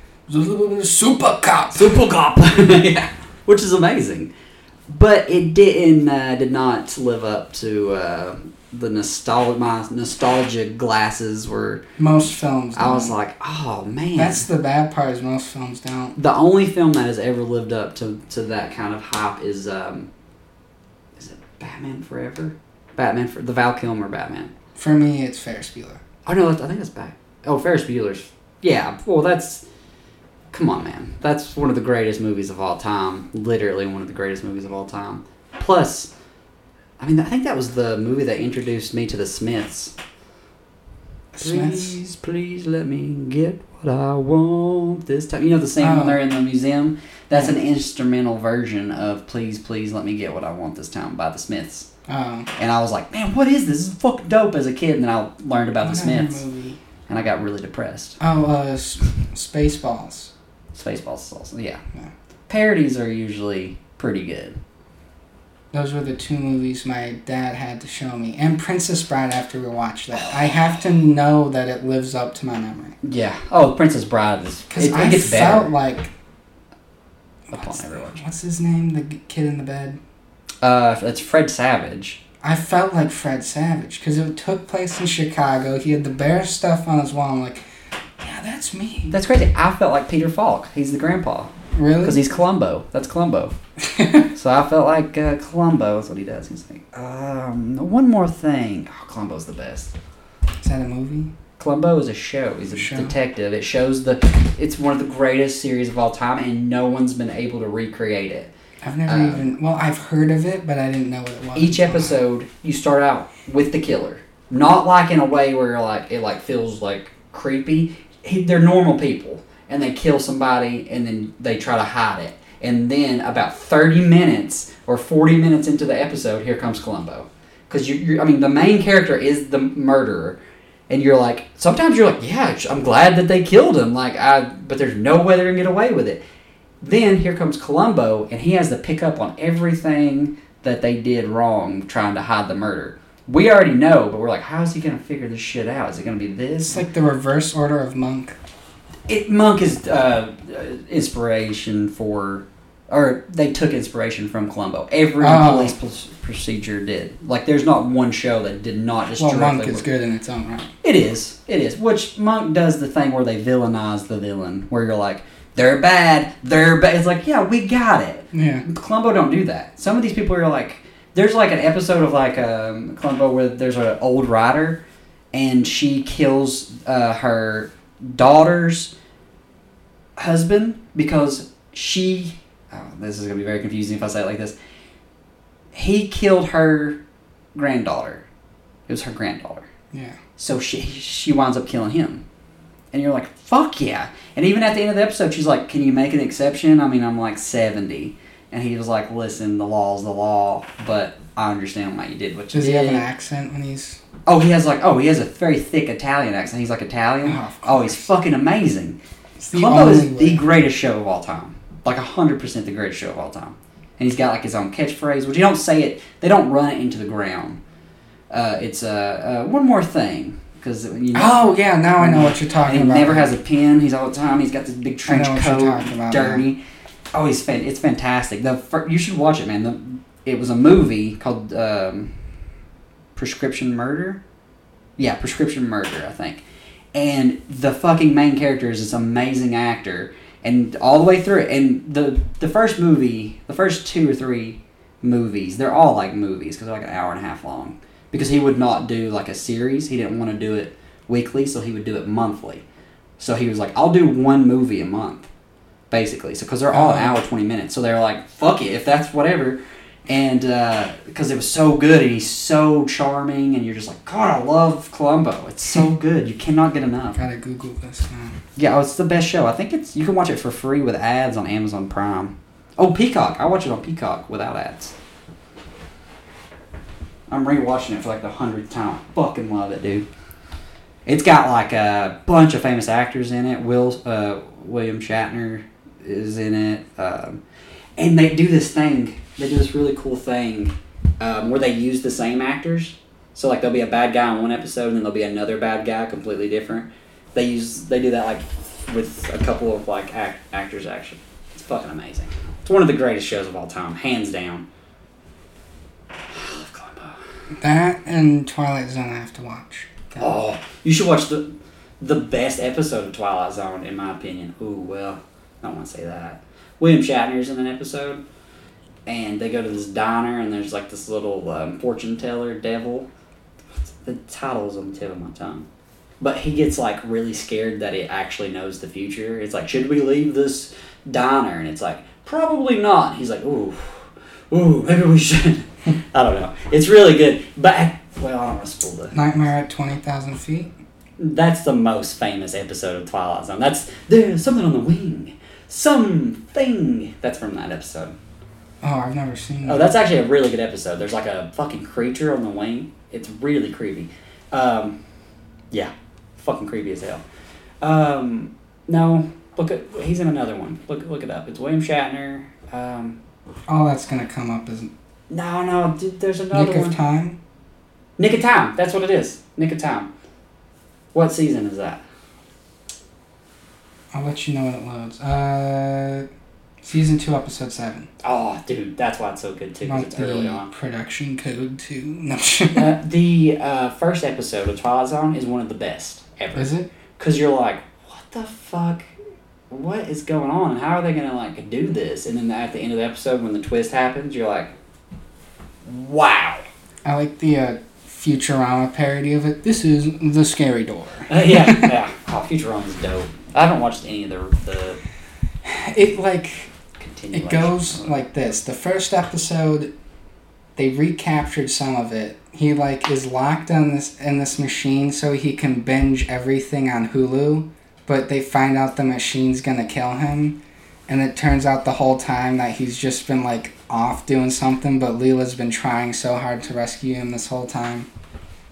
[SPEAKER 2] super cop.
[SPEAKER 1] Super Cop. yeah, which is amazing. But it didn't uh, did not live up to uh, the nostalgia. My nostalgia glasses were.
[SPEAKER 2] Most films.
[SPEAKER 1] I was
[SPEAKER 2] don't.
[SPEAKER 1] like, oh man.
[SPEAKER 2] that's the bad part. Is most films don't.
[SPEAKER 1] the only film that has ever lived up to, to that kind of hype is um, is it Batman Forever? Batman for the Val Kilmer Batman.
[SPEAKER 2] For me, it's Ferris Bueller.
[SPEAKER 1] Oh no, I think it's back. Oh, Ferris Bueller's. Yeah, well that's. Come on, man. That's one of the greatest movies of all time. Literally one of the greatest movies of all time. Plus, I mean, I think that was the movie that introduced me to the Smiths.
[SPEAKER 2] Smiths.
[SPEAKER 1] Please, please let me get what I want this time. You know the scene when
[SPEAKER 2] Oh.
[SPEAKER 1] they're in the museum? That's an instrumental version of Please, Please Let Me Get What I Want This Time by the Smiths.
[SPEAKER 2] Oh.
[SPEAKER 1] And I was like, man, what is this? This is fucking dope as a kid. And then I learned about the
[SPEAKER 2] what other
[SPEAKER 1] Smiths. And I got really depressed.
[SPEAKER 2] Oh, uh, S- Spaceballs.
[SPEAKER 1] Spaceballs is also, yeah.
[SPEAKER 2] Yeah.
[SPEAKER 1] Parodies are usually pretty good.
[SPEAKER 2] Those were the two movies my dad had to show me, and Princess Bride. After we watched that, I have to know that it lives up to my memory
[SPEAKER 1] Yeah. Oh, Princess Bride is.
[SPEAKER 2] because
[SPEAKER 1] It,
[SPEAKER 2] I
[SPEAKER 1] it gets
[SPEAKER 2] felt
[SPEAKER 1] better
[SPEAKER 2] like
[SPEAKER 1] upon
[SPEAKER 2] what's, what's his name, the kid in the bed.
[SPEAKER 1] Uh, that's Fred Savage.
[SPEAKER 2] I felt like Fred Savage because it took place in Chicago. He had the bear stuff on his wall. I'm like, yeah, that's me.
[SPEAKER 1] That's crazy. I felt like Peter Falk. He's the grandpa.
[SPEAKER 2] Really?
[SPEAKER 1] Because he's Columbo. That's Columbo. so I felt like uh, Columbo is what he does. He's like, um, one more thing. Oh, Columbo's the best.
[SPEAKER 2] Is that a movie?
[SPEAKER 1] Columbo is a show. He's a
[SPEAKER 2] Show.
[SPEAKER 1] detective. It shows the. It's one of the greatest series of all time, and no one's been able to recreate it.
[SPEAKER 2] I've never
[SPEAKER 1] Uh,
[SPEAKER 2] even. Well, I've heard of it, but I didn't know what it was.
[SPEAKER 1] Each episode, you start out with the killer. not like in a way where you're like it like feels like creepy. He, they're normal people, and they kill somebody, and then they try to hide it. And then about thirty minutes or forty minutes into the episode, here comes Columbo, because you, you I mean the main character is the murderer. And you're like, sometimes you're like, yeah, I'm glad that they killed him. Like, I, but there's no way they're gonna get away with it. Then here comes Columbo, and he has to pick up on everything that they did wrong trying to hide the murder. We already know, but we're like, how is he gonna figure this shit out? Is it gonna be this?
[SPEAKER 2] It's like the reverse order of Monk.
[SPEAKER 1] It, Monk is uh, inspiration for, or they took inspiration from Columbo. Every
[SPEAKER 2] Oh.
[SPEAKER 1] police procedure did. Like, there's not one show that did not just
[SPEAKER 2] Well, Monk is good in its own right.
[SPEAKER 1] It is. It is. Which Monk does the thing where they villainize the villain, where you're like, they're bad, they're bad. It's like, yeah, we got it.
[SPEAKER 2] Yeah.
[SPEAKER 1] Columbo don't do that. Some of these people are like, there's like an episode of like um, Columbo where there's an old writer, and she kills uh, her daughter's husband because she. Oh, this is gonna be very confusing if I say it like this. He killed her granddaughter. It was her granddaughter.
[SPEAKER 2] Yeah.
[SPEAKER 1] So she she winds up killing him, and you're like, "Fuck yeah!" And even at the end of the episode, she's like, "Can you make an exception?" I mean, I'm like seventy, and he was like, "Listen, the law's the law, but I understand why you did what you
[SPEAKER 2] Does he have an accent when he's?
[SPEAKER 1] Oh, he has like oh, he has a very thick Italian accent. He's like Italian.
[SPEAKER 2] Oh,
[SPEAKER 1] Oh, he's fucking amazing. Columbo is the greatest show of all time, like hundred percent the greatest show of all time. And he's got like his own catchphrase, which you don't say it. They don't run it into the ground. Uh, it's uh, uh, one more thing because you know.
[SPEAKER 2] Oh yeah, now I know what you're talking
[SPEAKER 1] he
[SPEAKER 2] about.
[SPEAKER 1] never has a pen. He's all the time. He's got this big trench
[SPEAKER 2] know what you're
[SPEAKER 1] coat,
[SPEAKER 2] about
[SPEAKER 1] dirty. Oh, he's fan- it's fantastic. The fir- you should watch it, man. The it was a movie called um, Prescription Murder. Yeah, Prescription Murder, I think. And the fucking main character is this amazing actor, and all the way through it. And the the first movie, the first two or three movies, they're all like movies because they're like an hour and a half long. Because he would not do like a series. He didn't want to do it weekly, so he would do it monthly. So he was like, I'll do one movie a month, basically. So because they're all an
[SPEAKER 2] Oh.
[SPEAKER 1] hour twenty minutes, so they're like, fuck it, if that's whatever. And because it was so good, and he's so charming, and you're just like, God, I love Columbo. It's so good. You cannot get enough.
[SPEAKER 2] Gotta Google this now.
[SPEAKER 1] Yeah, oh, it's the best show. I think it's you can watch it for free with ads on Amazon Prime. Oh, Peacock. I watch it on Peacock without ads. I'm rewatching it for like the hundredth time. I fucking love it, dude. It's got like a bunch of famous actors in it. Will uh, William Shatner is in it, um, and they do this thing. They do this really cool thing um, where they use the same actors. So like there'll be a bad guy in one episode, and then there'll be another bad guy, completely different. They use they do that like with a couple of like act, actors. Actually, it's fucking amazing. It's one of the greatest shows of all time, hands down. I love Columbo.
[SPEAKER 2] That and Twilight Zone I have to watch.
[SPEAKER 1] Oh, you should watch the the best episode of Twilight Zone, in my opinion. Ooh, well, I don't want to say that. William Shatner's in an episode, and they go to this diner, and there's like this little um, fortune teller devil. The title is on the tip of my tongue. But he gets like really scared that it actually knows the future. It's like, should we leave this diner? And it's like, probably not. He's like, ooh, ooh, maybe we should. I don't know. It's really good. But, well, I don't want to spoil the
[SPEAKER 2] Nightmare at Twenty Thousand Feet.
[SPEAKER 1] that's the most famous episode of Twilight Zone. That's there's something on the wing. Something. That's from that episode.
[SPEAKER 2] Oh, I've never seen. That.
[SPEAKER 1] Oh,
[SPEAKER 2] that.
[SPEAKER 1] that's actually a really good episode. There's like a fucking creature on the wing. It's really creepy. Um, yeah, fucking creepy as hell. Um, no, look at he's in another one. Look look it up. It's William Shatner. Um,
[SPEAKER 2] All that's gonna come up is
[SPEAKER 1] no, no, dude, there's another
[SPEAKER 2] Nick
[SPEAKER 1] one.
[SPEAKER 2] of Time.
[SPEAKER 1] Nick of Time. That's what it is. Nick of Time. What season is that?
[SPEAKER 2] I'll let you know when it loads. Uh, season two, episode seven.
[SPEAKER 1] Oh, dude, that's why it's so good too. Because it's early on.
[SPEAKER 2] production code two. No,
[SPEAKER 1] Uh, the uh, first episode of Twilight Zone is one of the best ever.
[SPEAKER 2] is it?
[SPEAKER 1] Because you're like, what the fuck? What is going on? How are they gonna like do this? And then at the end of the episode, when the twist happens, you're like, wow.
[SPEAKER 2] I like the uh, Futurama parody of it. This is the scary door.
[SPEAKER 1] Uh, yeah, yeah. Oh, Futurama's dope. I haven't watched any of the the
[SPEAKER 2] It like
[SPEAKER 1] continuation.
[SPEAKER 2] it goes uh, like this. The first episode, they recaptured some of it he like is locked on this in this machine so he can binge everything on Hulu, but they find out the machine's gonna kill him, and it turns out the whole time that he's just been like off doing something, but Leela's been trying so hard to rescue him this whole time.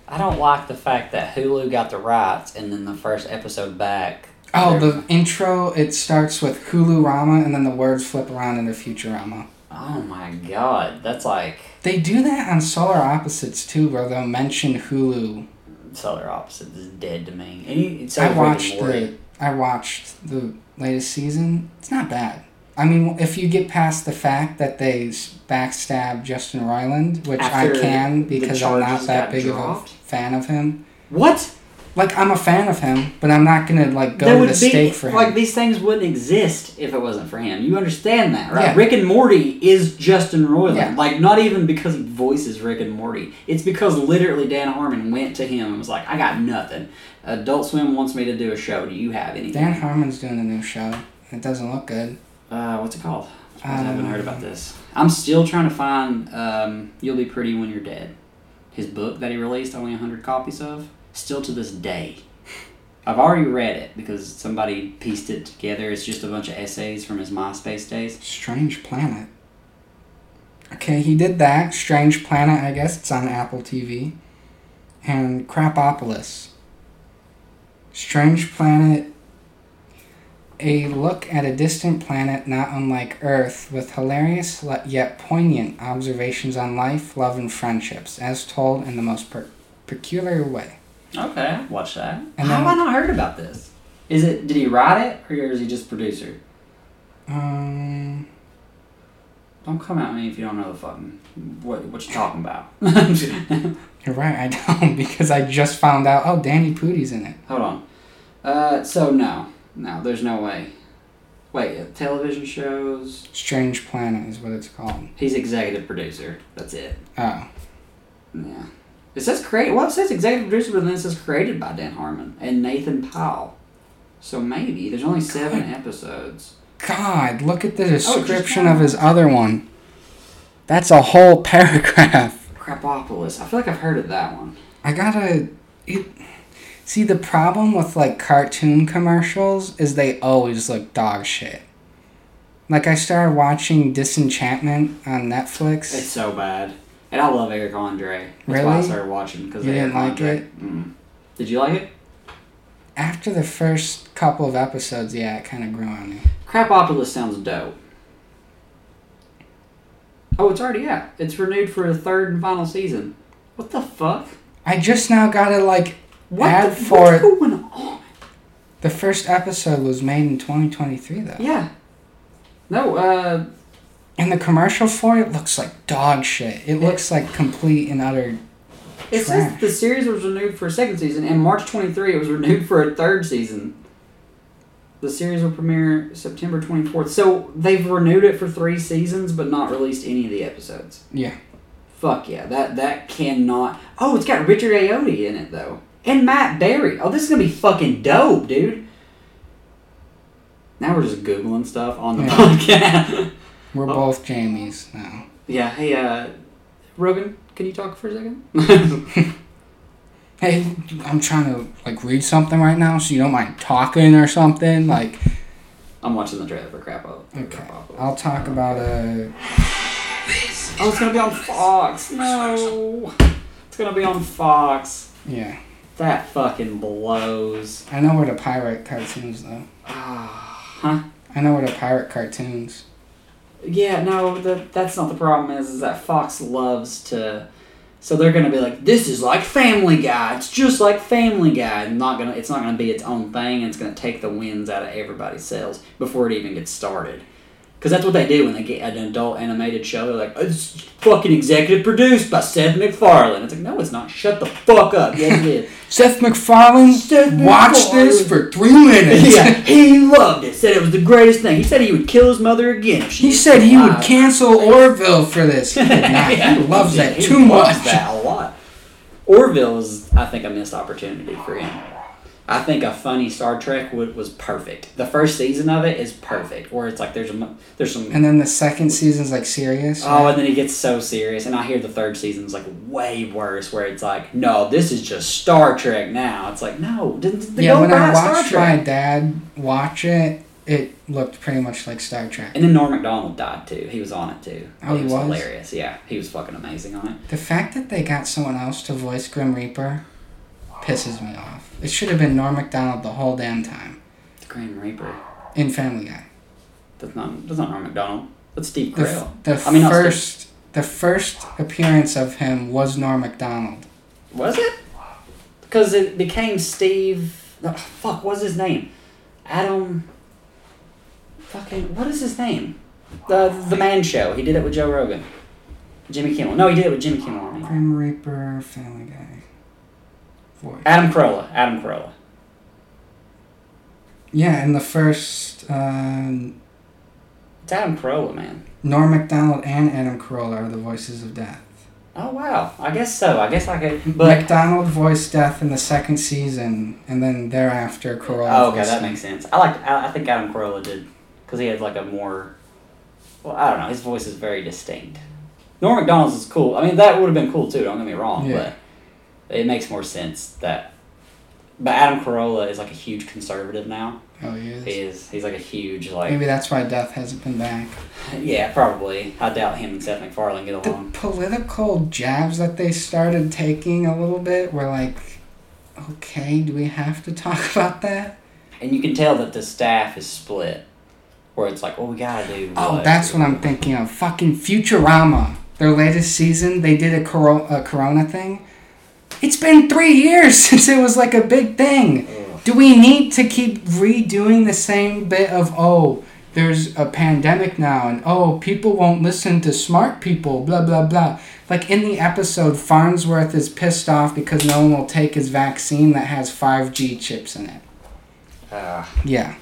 [SPEAKER 1] I don't like the fact that Hulu got the rights and then the first episode back.
[SPEAKER 2] Oh, the intro it starts with Hulu Rama, and then the words flip around into Futurama.
[SPEAKER 1] Oh my god, that's like
[SPEAKER 2] They do that on Solar Opposites too, where they'll mention Hulu.
[SPEAKER 1] Solar Opposites is dead to me. So
[SPEAKER 2] I
[SPEAKER 1] is Rick and
[SPEAKER 2] watched the I watched the latest season. It's not bad. I mean, if you get past the fact that they backstab Justin Roiland, which
[SPEAKER 1] After
[SPEAKER 2] I can because I'm not that big
[SPEAKER 1] dropped?
[SPEAKER 2] of a fan of him.
[SPEAKER 1] What?
[SPEAKER 2] Like I'm a fan of him, but I'm not gonna like go to the stake for him.
[SPEAKER 1] like these things wouldn't exist if it wasn't for him. You understand that, right?
[SPEAKER 2] Yeah.
[SPEAKER 1] Rick and Morty is Justin Roiland.
[SPEAKER 2] Yeah.
[SPEAKER 1] Like not even because he voices Rick and Morty. It's because literally Dan Harmon went to him and was like, "I got nothing. Adult Swim wants me to do a show. Do you have anything?"
[SPEAKER 2] Dan Harmon's doing a new show. It doesn't look good.
[SPEAKER 1] Uh, what's it called? I
[SPEAKER 2] I
[SPEAKER 1] haven't heard about this. I'm still trying to find um, "You'll Be Pretty When You're Dead." His book that he released only hundred copies of. Still to this day, I've already read it because somebody pieced it together. It's just a bunch of essays from his MySpace days.
[SPEAKER 2] Strange Planet. Okay, he did that. Strange Planet, I guess it's on Apple TV. And Krapopolis. Strange Planet. A look at a distant planet not unlike Earth with hilarious yet poignant observations on life, love, and friendships, as told in the most per- peculiar way.
[SPEAKER 1] Okay, watch that.
[SPEAKER 2] And
[SPEAKER 1] How
[SPEAKER 2] then-
[SPEAKER 1] have I not heard about this? Is it? Did he write it, or is he just producer?
[SPEAKER 2] Um,
[SPEAKER 1] Don't come at me if you don't know the fucking what what you talking about.
[SPEAKER 2] you're right, I don't, because I just found out, oh, Danny Pudi's in it.
[SPEAKER 1] Hold on. Uh, so no, no, there's no way. Wait, uh, television shows.
[SPEAKER 2] Strange Planet is what it's called.
[SPEAKER 1] He's executive producer. That's it.
[SPEAKER 2] Oh.
[SPEAKER 1] Yeah. It says create. Well, it says executive producer, but then it says created by Dan Harmon and Nathan Powell. So maybe there's only seven episodes.
[SPEAKER 2] God, look at the
[SPEAKER 1] Oh,
[SPEAKER 2] description
[SPEAKER 1] one.
[SPEAKER 2] of his other one. That's a whole paragraph.
[SPEAKER 1] Krapopolis. I feel like I've heard of that one.
[SPEAKER 2] I gotta. It, see, the problem with like cartoon commercials is they always look dog shit. Like I started watching Disenchantment on Netflix.
[SPEAKER 1] It's so bad. And I love Eric Andre. That's why I started watching because
[SPEAKER 2] You
[SPEAKER 1] Eric
[SPEAKER 2] didn't like it?
[SPEAKER 1] Mm. Did you like it?
[SPEAKER 2] After the first couple of episodes, yeah, it kind of grew on me.
[SPEAKER 1] Krapopolis sounds dope. Oh, it's already out. It's renewed for a third and final season. What the fuck?
[SPEAKER 2] I just now gotta like.
[SPEAKER 1] What
[SPEAKER 2] Ad
[SPEAKER 1] the,
[SPEAKER 2] for
[SPEAKER 1] what's
[SPEAKER 2] it.
[SPEAKER 1] going on?
[SPEAKER 2] The first episode was made in 2023 though.
[SPEAKER 1] Yeah. No, uh,
[SPEAKER 2] And the commercial for it looks like dog shit. It looks like complete and utter.
[SPEAKER 1] it says the series was renewed for a second season, and March 23 it was renewed for a third season. The series will premiere September 24th. So they've renewed it for three seasons, but not released any of the episodes.
[SPEAKER 2] Yeah.
[SPEAKER 1] Fuck yeah, that that cannot. Oh, it's got Richard Ayoade in it though, and Matt Berry. Oh, this is gonna be fucking dope, dude. Now we're just googling stuff on the
[SPEAKER 2] Yeah.
[SPEAKER 1] podcast.
[SPEAKER 2] We're
[SPEAKER 1] Oh.
[SPEAKER 2] both Jamies now.
[SPEAKER 1] yeah. Hey, uh, Rogan, can you talk for a second?
[SPEAKER 2] Hey, I'm trying to like read something right now, so you don't mind talking or something. Like,
[SPEAKER 1] I'm watching the trailer for Crap Up.
[SPEAKER 2] okay, I'll talk about uh
[SPEAKER 1] Oh, it's gonna be on Fox. No, it's gonna be on Fox.
[SPEAKER 2] yeah.
[SPEAKER 1] That fucking blows.
[SPEAKER 2] I know where the pirate cartoons though.
[SPEAKER 1] Ah, huh?
[SPEAKER 2] I know where the pirate cartoons.
[SPEAKER 1] Yeah, no, the, that's not the problem. Is is that Fox loves to, so they're gonna be like, this is like Family Guy. It's just like Family Guy. And not gonna, it's not gonna be its own thing. And it's gonna take the wins out of everybody's sales before it even gets started. Because that's what they do when they get an adult animated show. They're like, it's fucking executive produced by Seth MacFarlane. It's like, no, it's not. Shut the fuck up. Yes, it is.
[SPEAKER 2] Seth MacFarlane
[SPEAKER 1] Seth
[SPEAKER 2] watched this for three minutes.
[SPEAKER 1] yeah, he loved it. Said it was the greatest thing. He said he would kill his mother again if she
[SPEAKER 2] He said he would cancel Orville for this. He, did not.
[SPEAKER 1] Yeah,
[SPEAKER 2] he loves that
[SPEAKER 1] He
[SPEAKER 2] too
[SPEAKER 1] loves
[SPEAKER 2] much.
[SPEAKER 1] That a lot. Orville is, I think, a missed opportunity for him. I think a funny Star Trek would, was perfect. The first season of it is perfect, where it's like there's a there's some
[SPEAKER 2] And then the second season's like serious.
[SPEAKER 1] oh, and then it gets so serious, and I hear the third season's like way worse, where it's like no, this is just Star Trek now. It's like no, didn't
[SPEAKER 2] yeah, when I watched my dad watch it, it looked pretty much like Star Trek.
[SPEAKER 1] And then Norm Macdonald died too. He was on it too.
[SPEAKER 2] Oh, he
[SPEAKER 1] was,
[SPEAKER 2] was?
[SPEAKER 1] hilarious. Yeah, he was fucking amazing on it.
[SPEAKER 2] The fact that they got someone else to voice Grim Reaper pisses me off. It should have been Norm Macdonald the whole damn time
[SPEAKER 1] The Green Reaper.
[SPEAKER 2] in Family Guy.
[SPEAKER 1] That's not that's not Norm Macdonald. That's Steve
[SPEAKER 2] The,
[SPEAKER 1] Carell.
[SPEAKER 2] f- the
[SPEAKER 1] I mean, not Steve-
[SPEAKER 2] first the first appearance of him was Norm Macdonald.
[SPEAKER 1] Was it? Because it became Steve. oh, fuck, what's his name? Adam. Fucking. What is his name? The the Man Show. He did it with Joe Rogan. Jimmy Kimmel. No, he did it with Jimmy Kimmel.
[SPEAKER 2] Grim Reaper, Family Guy. Voice.
[SPEAKER 1] Adam Carolla. Adam Carolla.
[SPEAKER 2] Yeah, in the first, um,
[SPEAKER 1] It's Adam Carolla, man.
[SPEAKER 2] Norm Macdonald and Adam Carolla are the voices of Death.
[SPEAKER 1] Oh wow. I guess so. I guess I could. But
[SPEAKER 2] Macdonald voiced Death in the second season, and then thereafter Carolla.
[SPEAKER 1] oh, okay, that makes sense. I like. I, I think Adam Carolla did because he had like a more. Well, I don't know. His voice is very distinct. Norm Macdonald's is cool. I mean, that would have been cool too. Don't get me wrong,
[SPEAKER 2] Yeah.
[SPEAKER 1] but it makes more sense that. But Adam Carolla is like a huge conservative now.
[SPEAKER 2] Oh, he is.
[SPEAKER 1] He is. He's like a huge like.
[SPEAKER 2] Maybe that's why Death hasn't been back.
[SPEAKER 1] Yeah, probably. I doubt him and Seth MacFarlane get along.
[SPEAKER 2] The political jabs that they started taking a little bit were like, okay, do we have to talk about that?
[SPEAKER 1] And you can tell that the staff is split, where it's like, well, we gotta do.
[SPEAKER 2] Oh, that's what I'm thinking of. Fucking Futurama. Their latest season, they did a, coro- a Corona thing. It's been three years since it was like a big thing. Do we need to keep redoing the same bit of, oh, there's a pandemic now, and oh, people won't listen to smart people, blah, blah, blah. Like in the episode, Farnsworth is pissed off because no one will take his vaccine that has 5G chips in it.
[SPEAKER 1] Uh,
[SPEAKER 2] Yeah.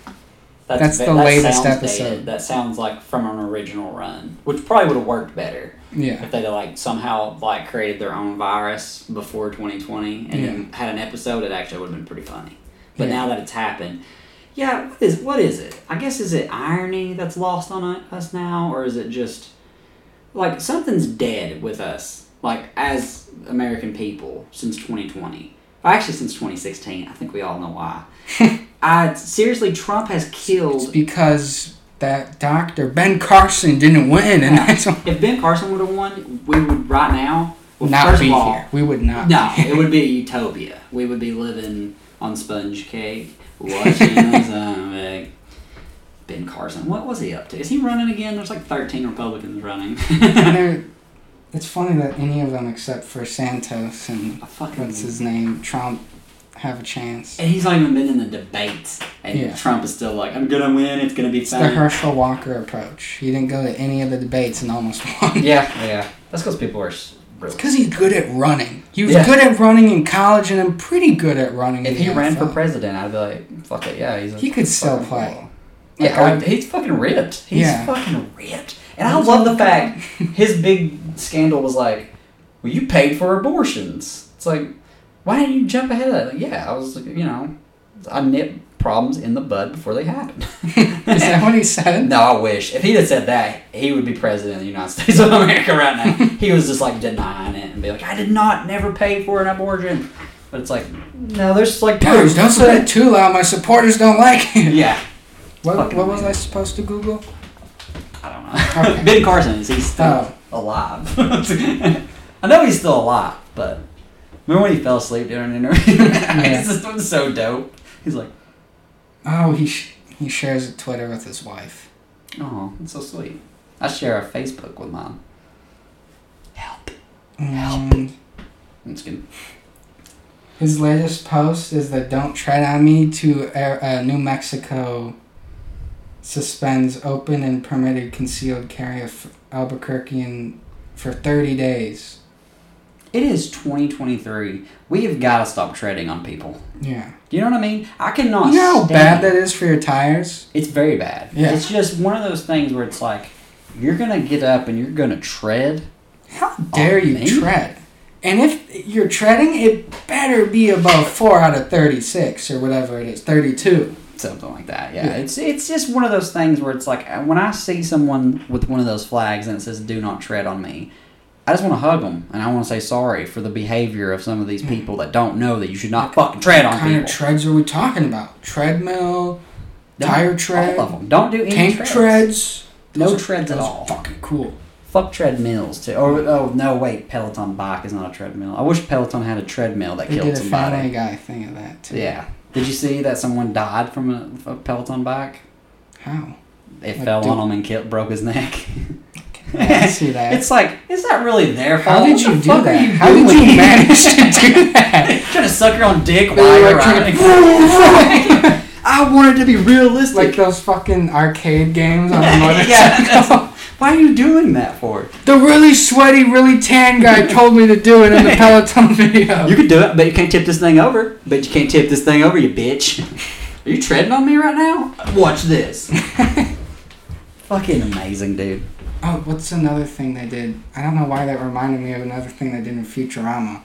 [SPEAKER 1] That's,
[SPEAKER 2] That's the
[SPEAKER 1] that
[SPEAKER 2] latest episode.
[SPEAKER 1] dated. That sounds like from an original run, which probably would have worked better
[SPEAKER 2] Yeah.
[SPEAKER 1] if they'd have like somehow like created their own virus before 2020 and then had an episode. It actually would have been pretty funny. But
[SPEAKER 2] Yeah.
[SPEAKER 1] now that it's happened, yeah, what is what is it? I guess is it irony that's lost on us now, or is it just like something's dead with us, like as American people since 2020? Actually, since 2016. I think we all know why. I seriously, Trump has
[SPEAKER 2] It's
[SPEAKER 1] killed.
[SPEAKER 2] because that doctor, Ben Carson, didn't win, and
[SPEAKER 1] Yeah.
[SPEAKER 2] that's why
[SPEAKER 1] If Ben Carson would have won, we would right now. Well,
[SPEAKER 2] not
[SPEAKER 1] first
[SPEAKER 2] be
[SPEAKER 1] of all,
[SPEAKER 2] here. We would not.
[SPEAKER 1] No, it would be a utopia. We would be living on sponge cake, watching zombie. Ben Carson, what was he up to? Is he running again? There's like 13 Republicans running.
[SPEAKER 2] It's funny that any of them except for Santos and what's his name, Trump, have a chance.
[SPEAKER 1] and he's not even been in the debates. And
[SPEAKER 2] Yeah.
[SPEAKER 1] Trump is still like, I'm gonna win. It's gonna be
[SPEAKER 2] It's the. Herschel Walker approach. He didn't go to any of the debates and almost won.
[SPEAKER 1] yeah, yeah. That's because people are. s-
[SPEAKER 2] It's because he's good at running. He was
[SPEAKER 1] Yeah.
[SPEAKER 2] good at running in college and I'm pretty good at running.
[SPEAKER 1] If he
[SPEAKER 2] the
[SPEAKER 1] ran for president, I'd be like, fuck it, yeah. He's a
[SPEAKER 2] He could still
[SPEAKER 1] fucking
[SPEAKER 2] play.
[SPEAKER 1] football.
[SPEAKER 2] Like,
[SPEAKER 1] Yeah,
[SPEAKER 2] I-
[SPEAKER 1] he's fucking ripped. He's
[SPEAKER 2] Yeah.
[SPEAKER 1] fucking ripped. And I love the fact his big scandal was like, well, you paid for abortions. It's like, why didn't you jump ahead of that? Like, yeah, I was, you know, I nip problems in the bud before they happen.
[SPEAKER 2] Is that what he said?
[SPEAKER 1] no, I wish. If he'd have said that, he would be president of the United States of America right now. he was just like denying it and be like, I did not never pay for an abortion. But it's like, no, there's like
[SPEAKER 2] Guys, don't say that too loud. My supporters don't like it.
[SPEAKER 1] Yeah,
[SPEAKER 2] What,
[SPEAKER 1] Fucking
[SPEAKER 2] what was
[SPEAKER 1] man.
[SPEAKER 2] I supposed to Google?
[SPEAKER 1] I don't know.
[SPEAKER 2] Okay.
[SPEAKER 1] ben Carson is he still
[SPEAKER 2] Oh.
[SPEAKER 1] alive? I know he's still alive, but remember when he fell asleep during an interview?
[SPEAKER 2] Yeah.
[SPEAKER 1] this was so dope. He's like,
[SPEAKER 2] Oh, he sh- he shares a Twitter with his wife.
[SPEAKER 1] oh, that's so sweet. I share a Facebook with mine. Help.
[SPEAKER 2] And
[SPEAKER 1] I'm just kidding.
[SPEAKER 2] his latest post is that "Don't tread on me" to Air- uh, New Mexico suspends open and permitted concealed carry of Albuquerque and for 30 days.
[SPEAKER 1] It is 2023. We have got to stop treading on people.
[SPEAKER 2] Yeah.
[SPEAKER 1] Do you know what I mean? I cannot.
[SPEAKER 2] You know how bad that is for your tires?
[SPEAKER 1] It's very bad.
[SPEAKER 2] Yeah.
[SPEAKER 1] It's just one of those things where it's like, you're gonna get up and you're gonna tread.
[SPEAKER 2] How dare you
[SPEAKER 1] me?
[SPEAKER 2] tread? And if you're treading, it better be above four out of thirty-six or whatever it is, thirty-two.
[SPEAKER 1] something like that. Yeah.
[SPEAKER 2] Yeah.
[SPEAKER 1] it's it's just one of those things where it's like uh, when I see someone with one of those flags and it says "Do not tread on me," I just want to hug them and I want to say sorry for the behavior of some of these mm-hmm. people that don't know that you should not fucking tread on
[SPEAKER 2] What kind
[SPEAKER 1] people.
[SPEAKER 2] of treads are we talking about? Treadmill,
[SPEAKER 1] Don't-
[SPEAKER 2] tire tread,
[SPEAKER 1] all of them. Don't do any
[SPEAKER 2] tank
[SPEAKER 1] treads.
[SPEAKER 2] treads.
[SPEAKER 1] No
[SPEAKER 2] Those are-
[SPEAKER 1] treads at
[SPEAKER 2] those
[SPEAKER 1] all.
[SPEAKER 2] are Fucking cool.
[SPEAKER 1] Fuck treadmills too. Or oh no, wait, Peloton bike is not a treadmill. I wish Peloton had a treadmill that
[SPEAKER 2] They
[SPEAKER 1] killed
[SPEAKER 2] did a
[SPEAKER 1] somebody.
[SPEAKER 2] Family Guy thing of that too.
[SPEAKER 1] Yeah. Did you see that someone died from a, a Peloton bike?
[SPEAKER 2] How?
[SPEAKER 1] It
[SPEAKER 2] Like,
[SPEAKER 1] fell
[SPEAKER 2] dude-
[SPEAKER 1] on him and killed, broke his neck.
[SPEAKER 2] Yeah, I see that.
[SPEAKER 1] It's like, is that really their fault?
[SPEAKER 2] How did you do that?
[SPEAKER 1] you
[SPEAKER 2] How did you manage to do that?
[SPEAKER 1] Trying to suck your own dick while you're riding.
[SPEAKER 2] trying to-
[SPEAKER 1] I wanted to be realistic.
[SPEAKER 2] like those fucking arcade games on the motorcycle.
[SPEAKER 1] yeah, why are you doing that for?
[SPEAKER 2] The really sweaty, really tan guy told me to do it in the Peloton video.
[SPEAKER 1] You could do it, but you can't tip this thing over. But you can't tip this thing over, you bitch. Are you treading on me right now? Watch this. Fucking amazing, dude.
[SPEAKER 2] Oh, what's another thing they did? I don't know why that reminded me of another thing they did in Futurama.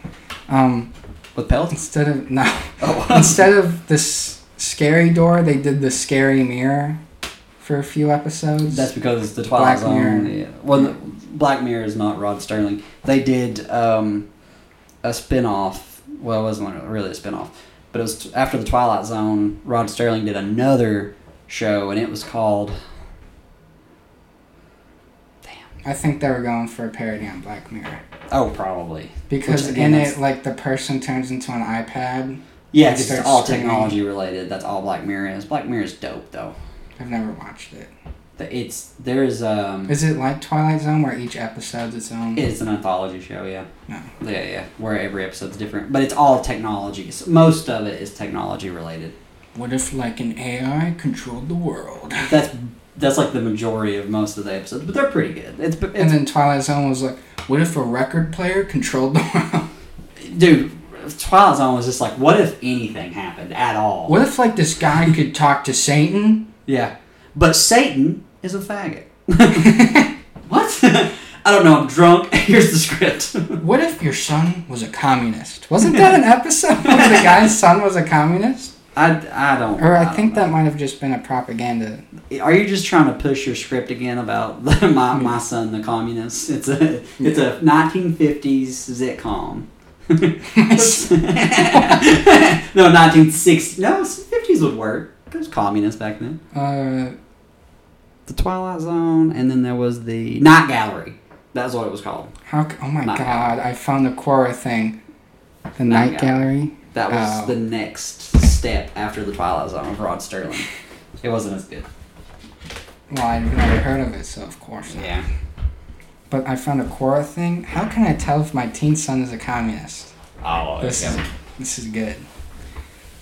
[SPEAKER 2] Um,
[SPEAKER 1] With Peloton?
[SPEAKER 2] instead of no,
[SPEAKER 1] Oh,
[SPEAKER 2] instead of this scary door, they did the scary mirror for a few episodes.
[SPEAKER 1] That's because the Twilight
[SPEAKER 2] Black
[SPEAKER 1] Zone.
[SPEAKER 2] Mirror.
[SPEAKER 1] Yeah. Well, the- Black Mirror is not Rod Serling. They did um, a spin off. Well, it wasn't really a spin off, but it was t- after the Twilight Zone. Rod Serling did another show, and it was called.
[SPEAKER 2] I think they were going for a parody on Black Mirror
[SPEAKER 1] Oh, probably.
[SPEAKER 2] because
[SPEAKER 1] Which, again,
[SPEAKER 2] in it, like the person turns into an iPad.
[SPEAKER 1] Yeah, it's all technology related. That's all Black Mirror is. Black Mirror is dope, though.
[SPEAKER 2] I've never watched it.
[SPEAKER 1] It's there's um.
[SPEAKER 2] Is it like Twilight Zone where each episode's its own?
[SPEAKER 1] It's an anthology show, yeah.
[SPEAKER 2] No.
[SPEAKER 1] Yeah, yeah. Where every episode's different, but it's all technology. So most of it is technology related.
[SPEAKER 2] What if like an AI controlled the world?
[SPEAKER 1] That's that's like the majority of most of the episodes, but they're pretty good. It's,
[SPEAKER 2] And
[SPEAKER 1] it's
[SPEAKER 2] then Twilight Zone was like, what if a record player controlled the world?
[SPEAKER 1] dude. Twilight Zone was just like, what if anything happened at all?
[SPEAKER 2] What if like this guy could talk to Satan?
[SPEAKER 1] Yeah, but Satan is a faggot. what? I don't know. I'm drunk. Here's the script.
[SPEAKER 2] What if your son was a communist? Wasn't that an episode where the guy's son was a communist?
[SPEAKER 1] I, I don't.
[SPEAKER 2] Or I
[SPEAKER 1] don't
[SPEAKER 2] think that might have just been a propaganda.
[SPEAKER 1] Are you just trying to push your script again about my, my son, the communist? It's a it's a 1950s sitcom. no, 1960s. No, 50s would work. There was communists back then.
[SPEAKER 2] Uh,
[SPEAKER 1] The Twilight Zone, and then there was the Night Gallery. That's what it was called.
[SPEAKER 2] how? Oh my
[SPEAKER 1] Night
[SPEAKER 2] God! I found the Quora thing. The
[SPEAKER 1] Night
[SPEAKER 2] Night Gallery.
[SPEAKER 1] That was
[SPEAKER 2] Oh.
[SPEAKER 1] the next step after the Twilight Zone of Rod Serling. It wasn't as good.
[SPEAKER 2] Well, I've never heard of it, so of course. not.
[SPEAKER 1] Yeah.
[SPEAKER 2] But I found a Quora thing. How can I tell if my teen son is a communist?
[SPEAKER 1] Oh,
[SPEAKER 2] This is this is good.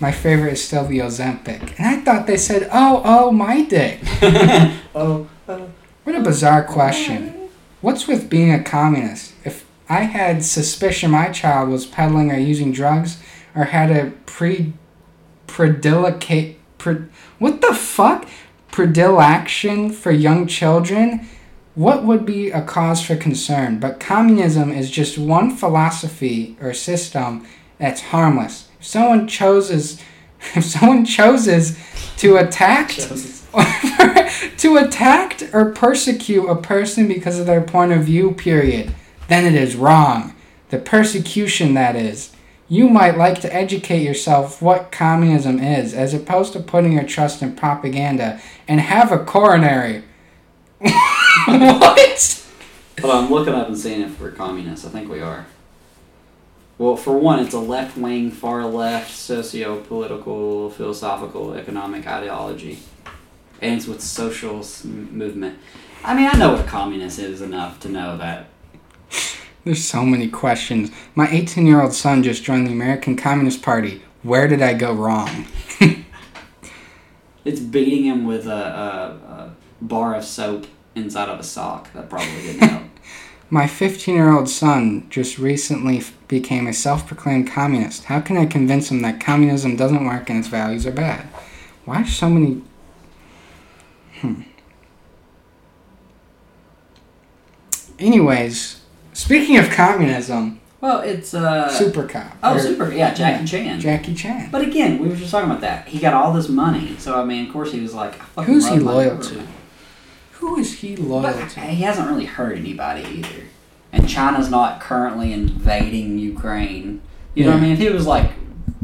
[SPEAKER 2] My favorite is still the Ozempic, and I thought they said, "Oh, oh, my dick."
[SPEAKER 1] oh, oh.
[SPEAKER 2] What a bizarre question. What's with being a communist? If I had suspicion my child was peddling or using drugs, or had a pre predilecate pre, what the fuck predilection for young children, what would be a cause for concern? But communism is just one philosophy or system that's harmless. If someone chooses, if someone chooses to attack to attack or persecute a person because of their point of view, period, then it is wrong. The persecution, that is. You might like to educate yourself what communism is, as opposed to putting your trust in propaganda and have a coronary. what?
[SPEAKER 1] Hold I'm looking up and seeing if we're communists. I think we are. Well, for one, it's a left wing, far left, socio political, philosophical, economic ideology. And it's with social movement. I mean, I know what communist is enough to know that.
[SPEAKER 2] There's so many questions. My 18 year old son just joined the American Communist Party. Where did I go wrong?
[SPEAKER 1] It's beating him with a, a, a bar of soap inside of a sock. That probably didn't help.
[SPEAKER 2] My 15 year old son just recently f- became a self proclaimed communist. How can I convince him that communism doesn't work and its values are bad? Why are so many. Hmm. Anyways, speaking of communism,
[SPEAKER 1] Well, it's uh.
[SPEAKER 2] Super Cop.
[SPEAKER 1] Oh,
[SPEAKER 2] or
[SPEAKER 1] super. Yeah, Jackie Chan.
[SPEAKER 2] Jackie Chan.
[SPEAKER 1] But again, we were just talking about that. He got all this money, so I mean, of course, he was like,
[SPEAKER 2] Who's he loyal
[SPEAKER 1] government.
[SPEAKER 2] Who is he loyal
[SPEAKER 1] But
[SPEAKER 2] to?
[SPEAKER 1] he hasn't really hurt anybody either. And China's not currently invading Ukraine. You know what I mean? If he was like